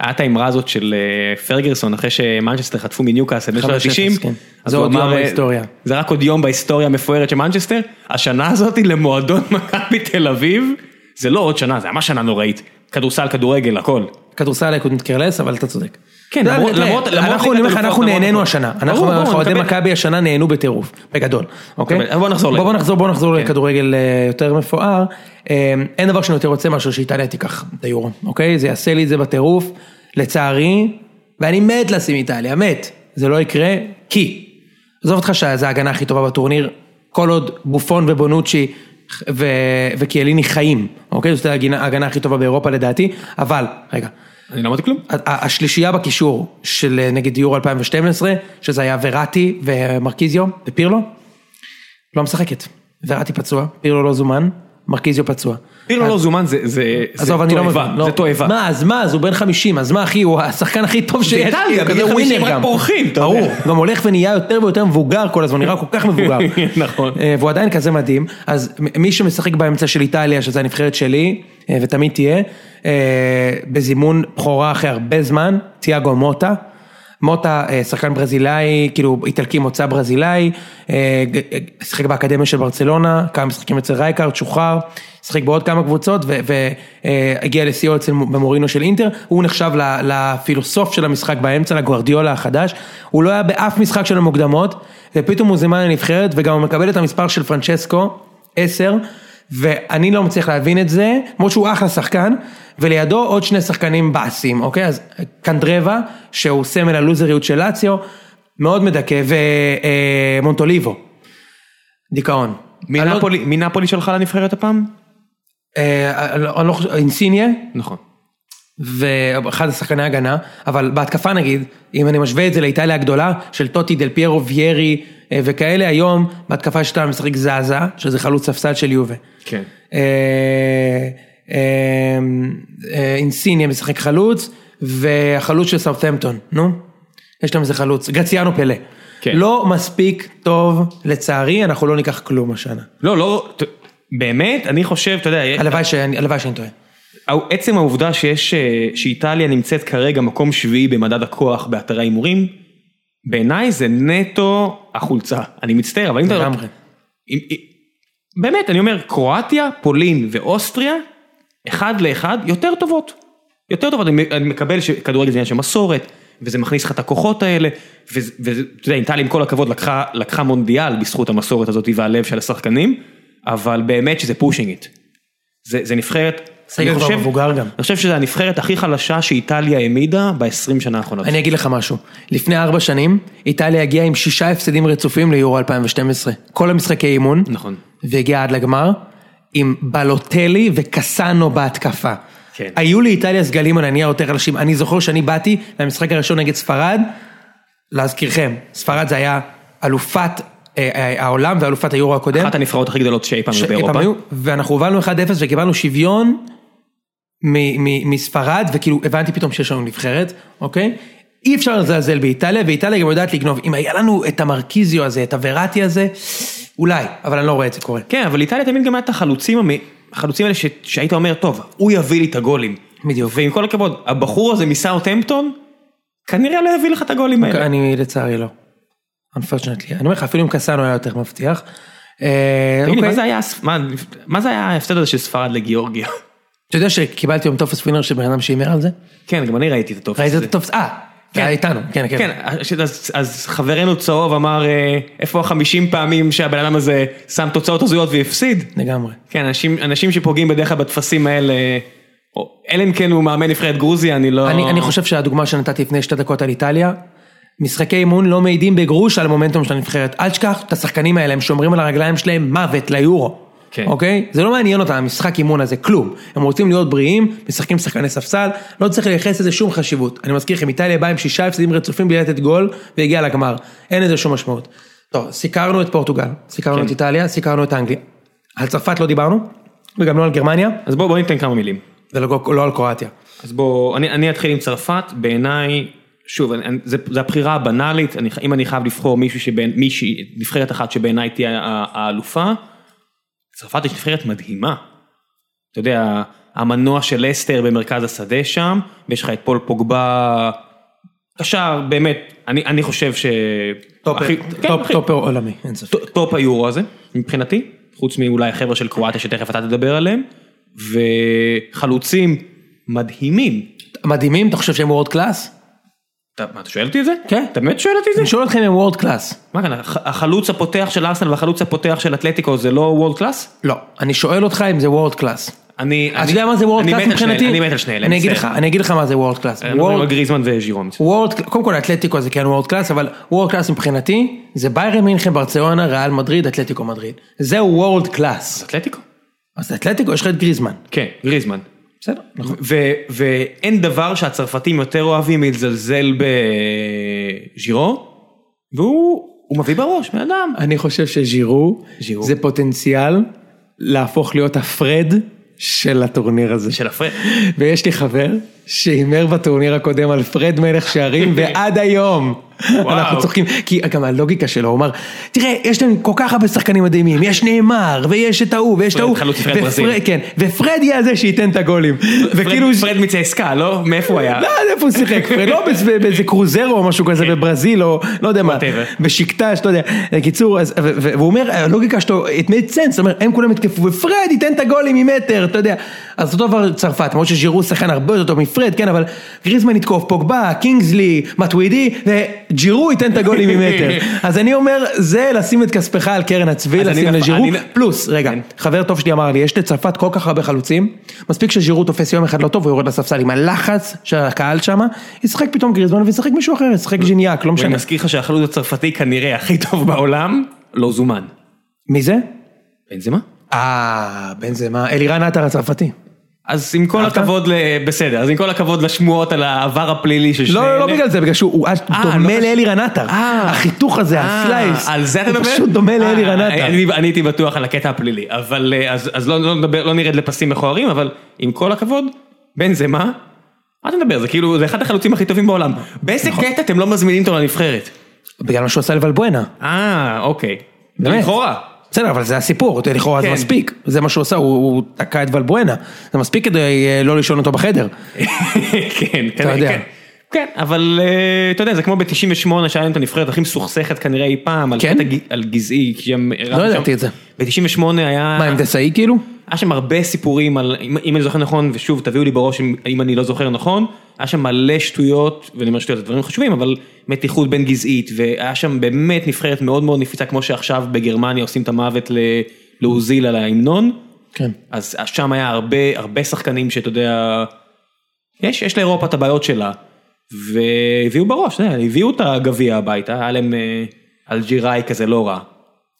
היה האמרה הזאת של אה, פרגרסון אחרי שמנצ'סטר חטפו מניוקאסל בשנות 5-0, ה-90. כן. זה עוד יום בהיסטוריה. זה רק עוד יום בהיסטוריה המפוארת של מנצ'סטר. השנה הזאת למועדון מכבי תל אביב, זה לא עוד שנה, זה ממש שנה נוראית. כדורסל, כדורגל, הכל. כדורסל couldn't care less, אבל אתה צודק. כן, יודע, למרות- למרות- אנחנו, ליגת אני אומר לך, אנחנו נהנינו. השנה, אנחנו אוהדי. מכבי השנה נהנו בטירוף, בגדול, אוקיי? בוא נחזור בוא נחזור, בוא נחזור כן. לכדורגל אה, יותר מפואר, אה, אין דבר שאני יותר רוצה מאשר שאיטליה תיקח את היורו, אוקיי? זה יעשה לי את זה בטירוף, לצערי, ואני מת לשים איטליה, מת, זה לא יקרה, כי, עזוב אותך שזו ההגנה הכי טובה בטורניר, כל עוד בופון ובונוצ'י ו- וקיאליני חיים, אוקיי? זאת ההגנה הכי טובה באירופה לדעתי, אבל, רגע, אני לא אמרתי כלום. השלישייה בקישור של אה, נגד יורו 2012, שזה היה וראטי ומרקיזיו ופירלו, לא משחקת. וראטי פצוע, פירלו לא זומן, מרקיזיו פצוע. פירלו לא זומן זה זה לא תועבה, מבין. לא. זה תועבה. מה, אז מה, אז הוא בן 50, אז מה אחי, הוא השחקן הכי טוב שיש. איטליה, הוא כזה בגיל 50 ווינר רק גם. פורחים, אתה יודע. ברור, גם הולך ונהיה יותר ויותר מבוגר כל הזמן, נראה כל כך מבוגר. נכון. אה, והוא עדיין כזה מדהים, אז מי שמשחק באמצע של איטליה, שזה הנבחרת שלי, אה, ותמיד תהיה, אה, בזימון בכורה אחרי הרבה זמן, תיאגו מוטה. מוטה אה, שחקן ברזילאי, כאילו איטלקי מוצא ברזילאי, אה, ג- שיחק באקדמיה של ברצלונה, כמה משחקים אצל רייקארד, שוחרר, שיחק בעוד כמה קבוצות והגיע לשיאו אצל במורינו של אינטר, הוא נחשב לפילוסוף של המשחק באמצע, לגוארדיולה החדש, הוא לא היה באף משחק של המוקדמות, ופתאום הוא זומן לנבחרת וגם הוא מקבל את המספר של פרנצ'סקו, 10, ואני לא מצליח להבין את זה, למרות שהוא אחלה שחקן, ולידו עוד שני שחקנים באסים, אוקיי? אז קנדרבה, שהוא סמל הלוזריות של לאציו, מאוד מדכא, ומונטוליבו, דיכאון. אני לא- מנפולי- מנפולי שלך לנבחרת הפעם? אה, אני לא- אני לא חושב, אינסיניה, נכון. ואחד השחקני הגנה, אבל בהתקפה נגיד, אם אני משווה את זה לאיטליה הגדולה, של טוטי, דל פיירו, ויירי אה, וכאלה, היום בהתקפה שאתה משחק זאזה, שזה חלוץ ספסל של יובה. כן. אה, אה, אה, אינסיניה משחק חלוץ, והחלוץ של סאות'מפטון, נו, יש להם איזה חלוץ, גציאנו פלא. כן. לא מספיק טוב, לצערי, אנחנו לא ניקח כלום השנה. לא, לא, באמת, אני חושב, אתה יודע, הלוואי שאני הלוואי שאני טועה. עצם העובדה שיש, אה, שאיטליה נמצאת כרגע מקום שביעי במדד הכוח באתרי ההימורים, בעיניי זה נטו החולצה. אני מצטער, אבל אם אתה... לגמרי. אם- אם- באמת, אני אומר, קרואטיה, פולין ואוסטריה, אחד לאחד, יותר טובות. יותר טובות, אני מקבל שכדורגל זה עניין של מסורת, וזה מכניס לך את הכוחות האלה, וזה, וזה- אתה יודע, איטליה עם כל הכבוד לקחה, לקחה מונדיאל בזכות המסורת הזאת והלב של השחקנים, אבל באמת שזה pushing it. זה, זה נבחרת, סגל כבר מבוגר גם. אני חושב שזו הנבחרת הכי חלשה שאיטליה העמידה ב-20 שנה האחרונות. אני אגיד לך משהו, לפני ארבע שנים, איטליה הגיעה עם שישה הפסדים רצופים ליורו 2012. כל המשחקי אימון. נכון. והגיעה עד לגמר, עם בלוטלי וקסאנו בהתקפה. כן. היו לאיטליה סגלים ענניה יותר חלשים. אני זוכר שאני באתי למשחק הראשון נגד ספרד, להזכירכם, ספרד זה היה אלופת אה, אה, העולם ואלופת היורו הקודם. אחת הנבחרות הכי גדולות שאי פעם באירופה. ואנחנו הובלנו 1-0 וקיבלנו שוויון מספרד, וכאילו הבנתי פתאום שיש לנו נבחרת, אוקיי? אי אפשר לזלזל באיטליה, ואיטליה גם יודעת לגנוב. אם היה לנו את המרקיזיו הזה, את הוורטי הזה, אולי, אבל אני לא רואה את זה קורה. כן, אבל איטליה תמיד גם היה את החלוצים, החלוצים האלה ש- שהיית אומר, טוב, הוא יביא לי את הגולים. בדיוק. ועם כל הכבוד, הבחור הזה מסאוטהמפטון, כנראה לא יביא לך את הגולים האלה. אני לצערי לא. unfortunately. אני אומר לך, אפילו אם קסאנו היה יותר מבטיח. אה, תגיד לי, אוקיי. מה זה היה ההפסד הזה של ספרד לגיאורגיה? אתה יודע שקיבלתי היום טופס ווינר של בן אדם שהימר על זה? כן, גם אני ראיתי את הטופס ראית את. הטופס? אה, זה היה איתנו, כן, כן. כן, אז, אז חברנו צהוב אמר, אה, איפה החמישים פעמים שהבן אדם הזה שם תוצאות הזויות והפסיד? לגמרי. כן, אנשים, אנשים שפוגעים בדרך כלל בטפסים האלה, אלא אם כן הוא מאמן נבחרת גרוזיה, אני לא... אני, אני חושב שהדוגמה שנתתי לפני שתי דקות על איטליה, משחקי אימון לא מעידים בגרוש על המומנטום של הנבחרת. אל תשכח את השחקנים האלה, הם שומרים על הרגליים שלהם מוות ליורו. כן. אוקיי? זה לא מעניין אותם, המשחק אימון הזה, כלום. הם רוצים להיות בריאים, משחקים שחקני ספסל, לא צריך לייחס לזה שום חשיבות. אני מזכיר לכם, איטליה באה עם שישה הפסדים רצופים בלי לתת גול, והגיעה לגמר. אין לזה שום משמעות. טוב, סיקרנו את פורטוגל, סיקרנו כן. את איטליה, סיקרנו את אנגליה. על צרפת לא דיברנו, וגם לא על גרמניה, אז בואו בוא ניתן כמה מילים. ולא לא על קרואטיה. אז בואו, אני, אני אתחיל עם צרפת, בעיניי, שוב, אני, זה, זה הבחירה הבנאלית, אני, אם אני חייב לבחור מישהו שבין, מישהי, נבחרת אחת שבעיניי תהיה האלופה, צרפת יש נבחרת מדהימה. אתה יודע, המנוע של לסטר במרכז השדה שם, ויש לך את פול פוגבה, קשר, באמת, אני, אני חושב ש... טופ, הכי- כן, טופ, הכי- טופ עולמי, אין ספק. ט- טופ היורו הזה, מבחינתי, חוץ מאולי החבר'ה של קרואטיה שתכף אתה תדבר עליהם, וחלוצים מדהימים. מדהימים, אתה חושב שהם world class? מה, אתה שואל אותי את זה? כן. אתה באמת שואל אותי את זה? אני שואל אתכם אם הם world class. מה כאן, הח- החלוץ הפותח של ארסנל והחלוץ הפותח של אתלטיקו זה לא world class? לא, אני שואל אותך אם זה world class. אני... אתה יודע מה זה world אני class מבחינתי? אני מת על שני אלה, אני אגיד לך. אני אגיד לך מה זה world class. על גריזמן וז'ירו. World, קודם כל אתלטיקו זה כן world class, אבל world class מבחינתי זה ביירן מינכן, ברצלונה, ריאל מדריד, אתלטיקו מדריד. זהו world class. אתלטיקו? אז אתלטיקו יש לך את גריזמן. כן, גריזמן. בסדר, נכון. ואין דבר שהצרפתים יותר אוהבים מלזלזל בז'ירו, והוא הוא מביא בראש, בן אדם. אני חושב שז'ירו ז'ירו. זה פוטנציאל להפוך להיות הפרד של הטורניר הזה. של הפרד. ויש לי חבר שהימר בטורניר הקודם על פרד מלך שערים ועד היום אנחנו צוחקים. כי גם הלוגיקה שלו הוא אמר תראה יש להם כל כך הרבה שחקנים מדהימים יש ניימאר ויש את ההוא ויש את ההוא. ופרד-. כן, ופרד יהיה זה שייתן את הגולים. פרד מצסק"א, לא? מאיפה הוא היה? לא איפה הוא שיחק, פרד, לא באיזה- קרוזרו או משהו כזה בברזיל או לא יודע מה. בשקטש, לא יודע, בקיצור, והוא אומר, הלוגיקה שלו, it made sense, זאת אומרת, הם כולם התקפו, ופרד ייתן את הגולים ממטר, אתה יודע, אז אותו דבר צרפת, למרות שז'ירו שחקן הרבה יותר טוב מפרד, כן, אבל גריזמן יתקוף, פוגבה, קינגסלי, מטווידי, וג'ירו ייתן את הגולים ממטר, אז אני אומר, זה לשים את כספך על קרן הצבי, לשים לג'ירו, פלוס, רגע, חבר טוב שלי אמר לי, יש לצרפת כל כך הרבה חלוצים, מספיק שז'ירו תופס יום אחד לא טוב, הוא יורד לספסל עם הלחץ של הקהל שם, ישחק פתאום גריזמן וישחק מישהו אחר, ישחק ז'יניאק, לא ואני משנה. מזכיר לך שהחלוץ הצרפתי כנראה הכי טוב בעולם, לא זומן. מי זה? בן זמה? אה, בן זה מה, אלירן עטר הצרפתי. אז עם כל? הכבוד. בסדר, אז עם כל הכבוד לשמועות על העבר הפלילי של שני לא, לא, לא אלה. בגלל זה, בגלל שהוא הוא אה, דומה לא לאלירן עטר. אה. החיתוך הזה, אה, הסלייס. על זה אתה הוא מדבר? פשוט דומה לאלירן אה, עטר. אני הייתי בטוח על הקטע הפלילי, אבל אז לא לא לא נרד לפסים מכוערים, אבל עם כל הכבוד, בן זה מה? מה אתה מדבר? זה כאילו, זה אחד החלוצים הכי טובים בעולם. באיזה נכון. קטע אתם לא מזמינים אותו לנבחרת? בגלל מה שהוא עשה לבלבואנה. אה, אוקיי. באמת. לכאורה. בסדר, אבל זה הסיפור, לכאורה זה כן. מספיק, זה מה שהוא עשה, הוא תקע את ולבואנה, זה מספיק כדי אה, לא לישון אותו בחדר. כן. כן. כן, אבל אה, אתה יודע, זה כמו ב-98 שהיה את הנבחרת הכי מסוכסכת כנראה אי פעם, על כן? קטע ג- על גזעי. לא ידעתי את זה. ב-98 היה... מה, עם דסאי כאילו? היה שם הרבה סיפורים על, אם, אם אני זוכר נכון, ושוב תביאו לי בראש אם, אם אני לא זוכר נכון, היה שם מלא שטויות, ואני אומר שטויות, זה דברים חשובים, אבל מתיחות בין גזעית, והיה שם באמת נבחרת מאוד מאוד נפיצה, כמו שעכשיו בגרמניה עושים את המוות ל- לעוזיל על ההמנון, כן. אז שם היה הרבה, הרבה שחקנים שאתה יודע, יש, יש לאירופה את הבעיות שלה, והביאו בראש, הביאו את הגביע הביתה, היה להם אה, אלג'יראי כזה לא רע,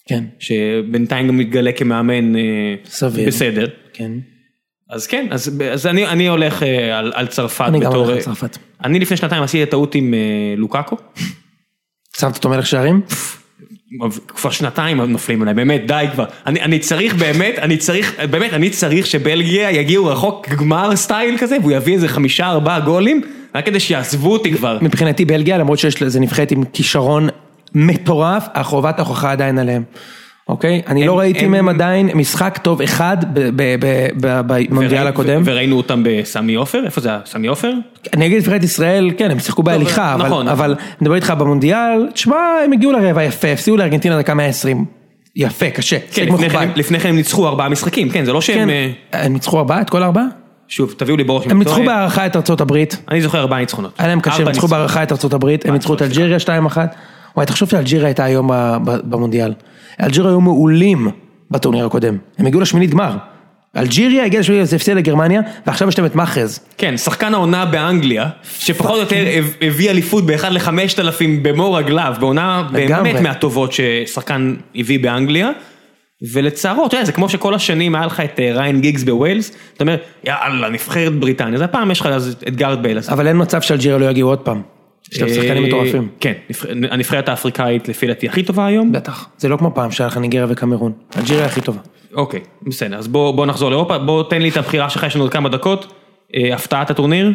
כן. שבינתיים גם מתגלה כמאמן אה, סביר. בסדר. כן. אז כן, אז, אז אני, אני הולך אה, על, על צרפת אני גם בתור... הולך לצרפת. אני לפני שנתיים עשיתי טעות עם לוקאקו, שמת אותו מלך שערים? כבר שנתיים נופלים עליי, באמת, די כבר. אני, אני צריך באמת, אני צריך, באמת, אני צריך שבלגיה יגיעו רחוק גמר סטייל כזה, והוא יביא איזה חמישה ארבעה גולים, רק כדי שיעזבו אותי כבר. מבחינתי בלגיה, למרות שיש לזה נבחרת עם כישרון מטורף, החובת ההוכחה עדיין עליהם. אוקיי? אני הם- לא ראיתי הם- מהם עדיין משחק טוב אחד במונדיאל הקודם. וראינו אותם בסמי עופר, איפה זה היה? סמי עופר? אני אגיד נבחרת ישראל, כן, הם שיחקו בהליכה, אבל, נכון, אבל אני מדבר איתך במונדיאל, תשמע, הם הגיעו לרבע יפה, הפסידו לארגנטינה דקה 120. יפה, קשה. כן, לפני. כן, לפני כן הם ניצחו ארבעה משחקים, כן, זה לא שהם... כן, הם ניצחו ארבעה? את כל הארבעה? שוב, תביאו לי בראש. הם ניצחו. בהערכה את ארצות הברית. אני זוכר ארבעה ניצחונות. היה להם קשה, הם ניצחו. בהערכה את ארצות הברית, הם ניצחו את. אלג'יריה 2-1. וואי, תחשוב שאלג'יריה הייתה היום במונדיאל. אלג'יריה היו מעולים בטורניר הקודם. הם הגיעו לשמינית גמר. אלג'יריה הגיעה לשמינית, זה הפסיד לגרמניה, ועכשיו יש להם את מאחז. כן, שחקן העונה באנגליה, שפחות או יותר הב- הביא אליפות באחד לחמשת אלפים במו רגליו, בעונה. באמת מהטובות ששחקן הביא באנגליה. ולצערו, אתה יודע, זה כמו שכל השנים היה לך את אה, ריאן גיגס בווילס, אתה אומר, יאללה, נבחרת בריטניה, אז הפעם יש לך את גארד בייל. אבל אין מצב שאלג'יריה לא יגיעו עוד פעם. יש להם שחקנים אה, מטורפים. כן, נבח- הנבחרת האפריקאית לפי דעתי הכי טובה היום. בטח. זה לא כמו פעם שהיה לך ניגריה וקמרון. אלג'יריה הכי טובה. אוקיי, בסדר, אז בוא בוא נחזור לאירופה, בוא תן לי את הבחירה שלך, יש לנו עוד כמה דקות. אה, הפתעת הטורניר?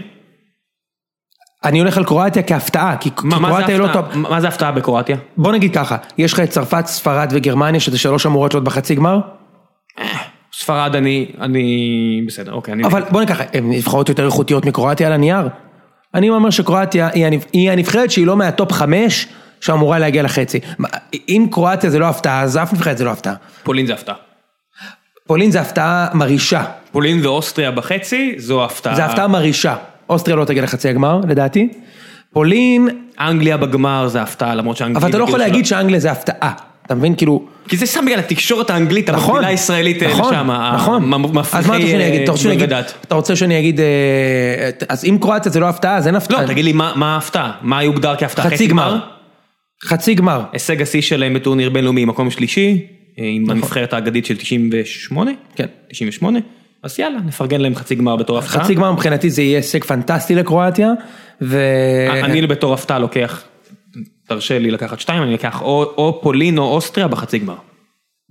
אני הולך על קרואטיה כהפתעה, כי קרואטיה לא? טוב. מה זה הפתעה בקרואטיה? בוא נגיד ככה, יש לך את צרפת, ספרד וגרמניה, שזה שלוש אמורות להיות בחצי גמר, ספרד אני, אני, בסדר, אוקיי, אני... אבל בוא נגיד ככה, הן נבחרות יותר איכותיות מקרואטיה על הנייר. אני אומר שקרואטיה היא הנבח- היא הנבחרת שהיא לא מהטופ חמש, שאמורה להגיע לחצי. אם קרואטיה זה לא הפתעה, אז אף נבחרת זה לא הפתעה. פולין זה הפתעה. פולין זה הפתעה מרעישה, פולין ואוסטריה בחצי, זו הפתעה. זה הפתעה מרעישה. אוסטריה לא תגיע לחצי הגמר, לדעתי. פולין, אנגליה בגמר זה הפתעה, למרות שאנגליה... אבל אתה לא יכול להגיד שאנגליה זה הפתעה. אתה מבין? כאילו... כי זה שם בגלל התקשורת האנגלית, נכון, המקבילה הישראלית אה, נכון, לשם, נכון. המפריחי אז מה אתה רוצה שאני אגיד? אתה רוצה שאני אגיד- מגדת. אתה רוצה שאני אגיד, אה, אז אם קרואטיה זה לא הפתעה, אז אין הפתעה. לא, תגיד לי, מה מה ההפתעה? מה יוגדר כהפתעה? חצי גמר. חצי גמר. הישג השיא שלהם בטורניר בינלאומי, מקום שלישי, אה, עם הנבחרת האגדית של 98? כן. 98? אז יאללה, נפרגן להם חצי גמר בתור הפתעה. חצי גמר מבחינתי זה יהיה הישג פנטסטי לקרואטיה, ו... אני בתור הפתעה לוקח, תרשה לי לקחת שתיים, אני לוקח או או פולין או אוסטריה בחצי גמר.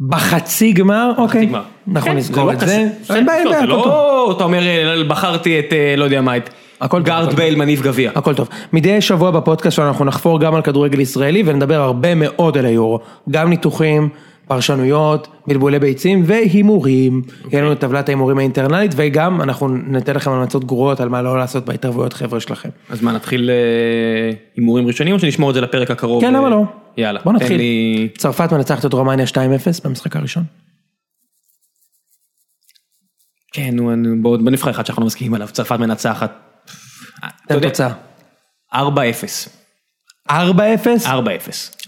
בחצי גמר, אוקיי, גמר. אנחנו כן, נזכור לא את זה, אין בעיה, אין בעיה. לא, אתה אומר, אה, בחרתי את, אה, לא יודע מה, את הכל גארד בייל מניב גביע. הכל טוב. מדי שבוע בפודקאסט שלנו אנחנו נחפור גם על כדורגל ישראלי ונדבר הרבה מאוד על היורו. גם ניתוחים, פרשנויות, בלבולי ביצים והימורים. יהיה לנו את טבלת ההימורים האינטרנלית וגם אנחנו ניתן לכם המלצות גרועות על מה לא לעשות בהתערבויות חבר'ה שלכם. אז מה, נתחיל אה, הימורים ראשונים או שנשמור את זה לפרק הקרוב? כן, אה, למה לא? יאללה, בוא נתחיל. לי... צרפת מנצחת את רומניה 2-0 במשחק הראשון. כן, נו, נו, בוא בוא נבחר אחד שאנחנו מסכימים עליו, צרפת מנצחת. תן תוצאה. 4-0. 4-0? 4-0.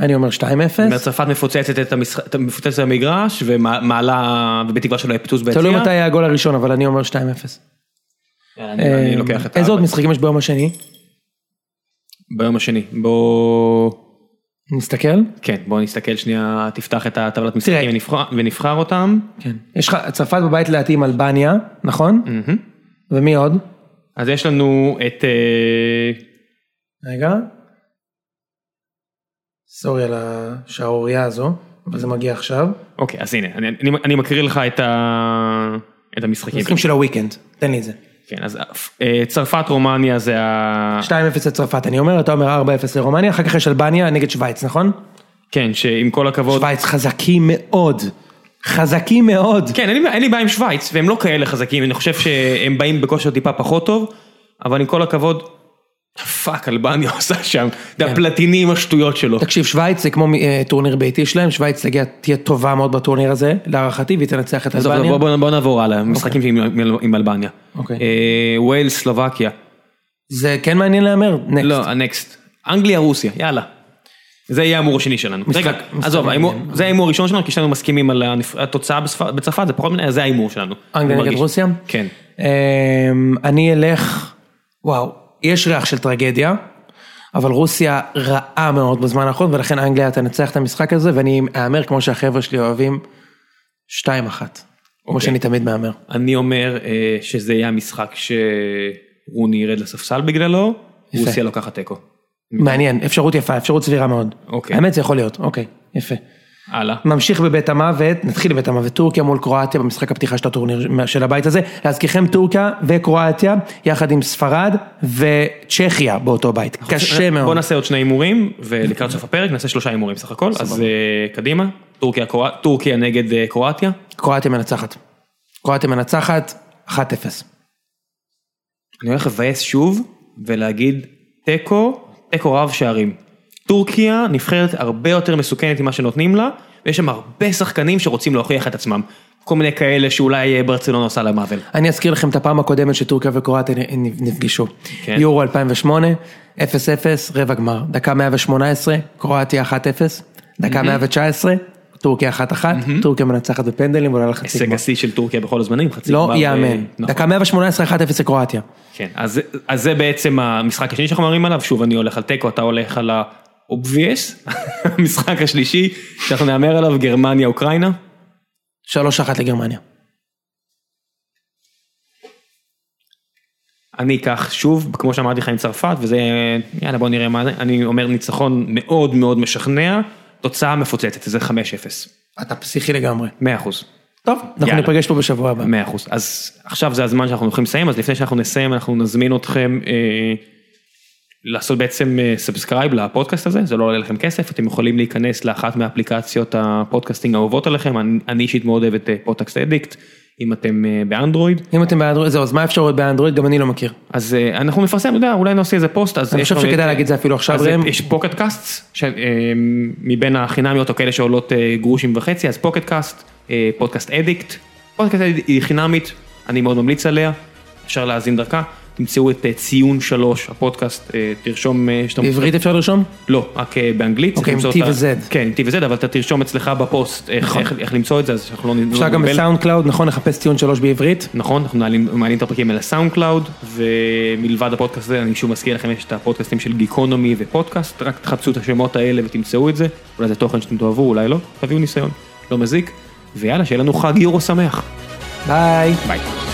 אני אומר 2-0. אומר, צרפת מפוצצת את המשחק, את- מפוצצת את המגרש ומעלה, ובתקווה שלא יהיה פיצוץ ביציע. תלוי מתי היה הגול הראשון אבל אני אומר 2-0. יאללה, אני אני לוקח את איזה עוד ה- משחקים יש ביום השני? ביום השני. בוא... נסתכל. כן, בוא נסתכל שנייה, תפתח את הטבלת משחקים. ונבחר- ונבחר אותם. כן. יש לך צרפת בבית לדעתי עם אלבניה, נכון? ומי עוד? אז יש לנו את... אה, רגע. סורי על השערורייה הזו, אבל זה מגיע עכשיו. אוקיי, אז הנה, אני, אני, אני מקריא לך את, ה, את המשחקים. משחקים של הוויקנד, תן לי את זה. כן, אז אה, צרפת, רומניה זה ה... 2-0 לצרפת, אני אומר, אתה אומר 4-0 לרומניה, אחר כך יש אלבניה נגד שווייץ, נכון? כן, שעם כל הכבוד, שווייץ חזקים מאוד. חזקים מאוד. כן, אין לי, אין לי בעיה עם שווייץ, והם לא כאלה חזקים, אני חושב שהם באים בכושר טיפה פחות טוב, אבל עם כל הכבוד, fuck, אלבניה עושה שם, אתה יודע, פלטיני עם השטויות שלו. תקשיב, שווייץ זה כמו אה, טורניר ביתי שלהם, שווייץ תהיה טובה מאוד בטורניר הזה, להערכתי, והיא תנצח את אלבניה. בוא, נעבור הלאה, משחקים עם, עם, אלבניה. אוקיי. אה, ווילס, סלובקיה. זה כן מעניין להמר? Next. לא, ה next. אנגליה, רוסיה, יאללה. זה יהיה ההימור השני שלנו. רגע, עזוב, זה ההימור הראשון שלנו, כי שנינו מסכימים על התוצאה בצרפת, זה פחות מדי, זה ההימור שלנו. אנגליה נגד. רוסיה? כן. אמ, אני אלך, וואו, יש ריח של טרגדיה, אבל רוסיה רעה מאוד בזמן האחרון, ולכן אנגליה תנצח את המשחק הזה, ואני אהמר כמו שהחבר'ה שלי אוהבים, 2-1. כמו אוקיי. שאני תמיד מהמר. אני אומר אה, שזה יהיה המשחק שרוני ירד לספסל בגללו. רוסיה לוקחת תיקו. מעניין, אפשרות יפה, אפשרות סבירה מאוד. אוקיי. האמת זה יכול להיות, אוקיי, יפה. הלאה. ממשיך בבית המוות, נתחיל בבית המוות, טורקיה מול קרואטיה במשחק הפתיחה של הטורניר של הבית הזה, להזכירכם טורקיה וקרואטיה, יחד עם ספרד וצ'כיה באותו בית, קשה בוא מאוד. נעשה עוד שני הימורים, ולקראת סוף הפרק נעשה שלושה הימורים סך הכל, אז אה, קדימה, טורקיה, קרוא- טורקיה נגד אה, קרואטיה. קרואטיה מנצחת. קרואטיה מנצחת, 1-0. אני הולך לבאס שוב ולהגיד תיקו, תיקו רב שערים. טורקיה נבחרת הרבה יותר מסוכנת ממה שנותנים לה, ויש שם הרבה שחקנים שרוצים להוכיח את עצמם. כל מיני כאלה שאולי אה, ברצלונה עושה להם עוול. אני אזכיר לכם את הפעם הקודמת שטורקיה וקרואטיה נפגשו. כן. יורו 2008, 0-0, רבע גמר. דקה 118, קרואטיה 1-0, דקה 119, טורקיה 1-1, טורקיה מנצחת בפנדלים ועולה לחצי הישג גמר. השיא של טורקיה בכל הזמנים, חצי לא גמר, ייאמן. אה, נכון. דקה 118, 1-0 לקרואטיה. כן, אז, אז זה בעצם המשחק השני שאנחנו מדברים עליו, שוב אני הולך על תיקו, אתה הולך על ה-obvious, המשחק השלישי שאנחנו נאמר עליו, גרמניה, אוקראינה. 3-1 לגרמניה. אני אקח שוב, כמו שאמרתי לך עם צרפת, וזה, יאללה בוא נראה מה זה, אני אומר ניצחון מאוד מאוד משכנע, תוצאה מפוצצת, זה 5-0, אתה פסיכי לגמרי. 100%. טוב, אנחנו יאללה. ניפגש פה בשבוע הבא. 100%. אז עכשיו זה הזמן שאנחנו הולכים לסיים, אז לפני שאנחנו נסיים אנחנו נזמין אתכם אה, לעשות בעצם subscribe לפודקאסט הזה, זה לא עולה לכם כסף, אתם יכולים להיכנס לאחת מאפליקציות ה podcasting האהובות עליכם, אני, אני אישית מאוד אוהב את Podcast Addict, אם אתם אה, באנדרואיד, אם אתם באנדרואיד, זהו, אז מה האפשרויות באנדרואיד? גם אני לא מכיר. אז אה, אנחנו נפרסם, אתה יודע, אולי נעשה איזה פוסט, אז אני חושב שכדאי להגיד זה אפילו עכשיו, ראם. יש Pocket Casts, מבין החינמיות או כאלה שעולות אה, גרושים וחצי, אז Pocket Casts, אה, Podcast Addict, Podcast Addict היא חינמית, אני מאוד ממליץ עליה, אפשר להאזין דרכה, תמצאו את אה, ציון שלוש, הפודקאסט, אה, תרשום אה. בעברית אפשר לרשום? לא, רק באנגלית. אוקיי, עם T ו-Z. כן, עם T ו-Z, אבל אתה תרשום אצלך בפוסט איך- איך למצוא את זה, אז שאנחנו לא... אפשר גם. ב SoundCloud, נכון? לחפש ציון שלוש בעברית? נכון, אנחנו מעלים, את הפרקים האלה ל SoundCloud, ומלבד הפודקאסט הזה, אני שוב מזכיר לכם, יש את הפודקאסטים של גיקונומי ופודקאסט, רק תחפשו את השמות האלה ותמצאו את זה, אולי זה תוכן שאתם תאהבו, אולי לא, תביאו ניסיון, לא מזיק, ויאללה, שיהיה לנו חג יורו שמח. ביי. ביי.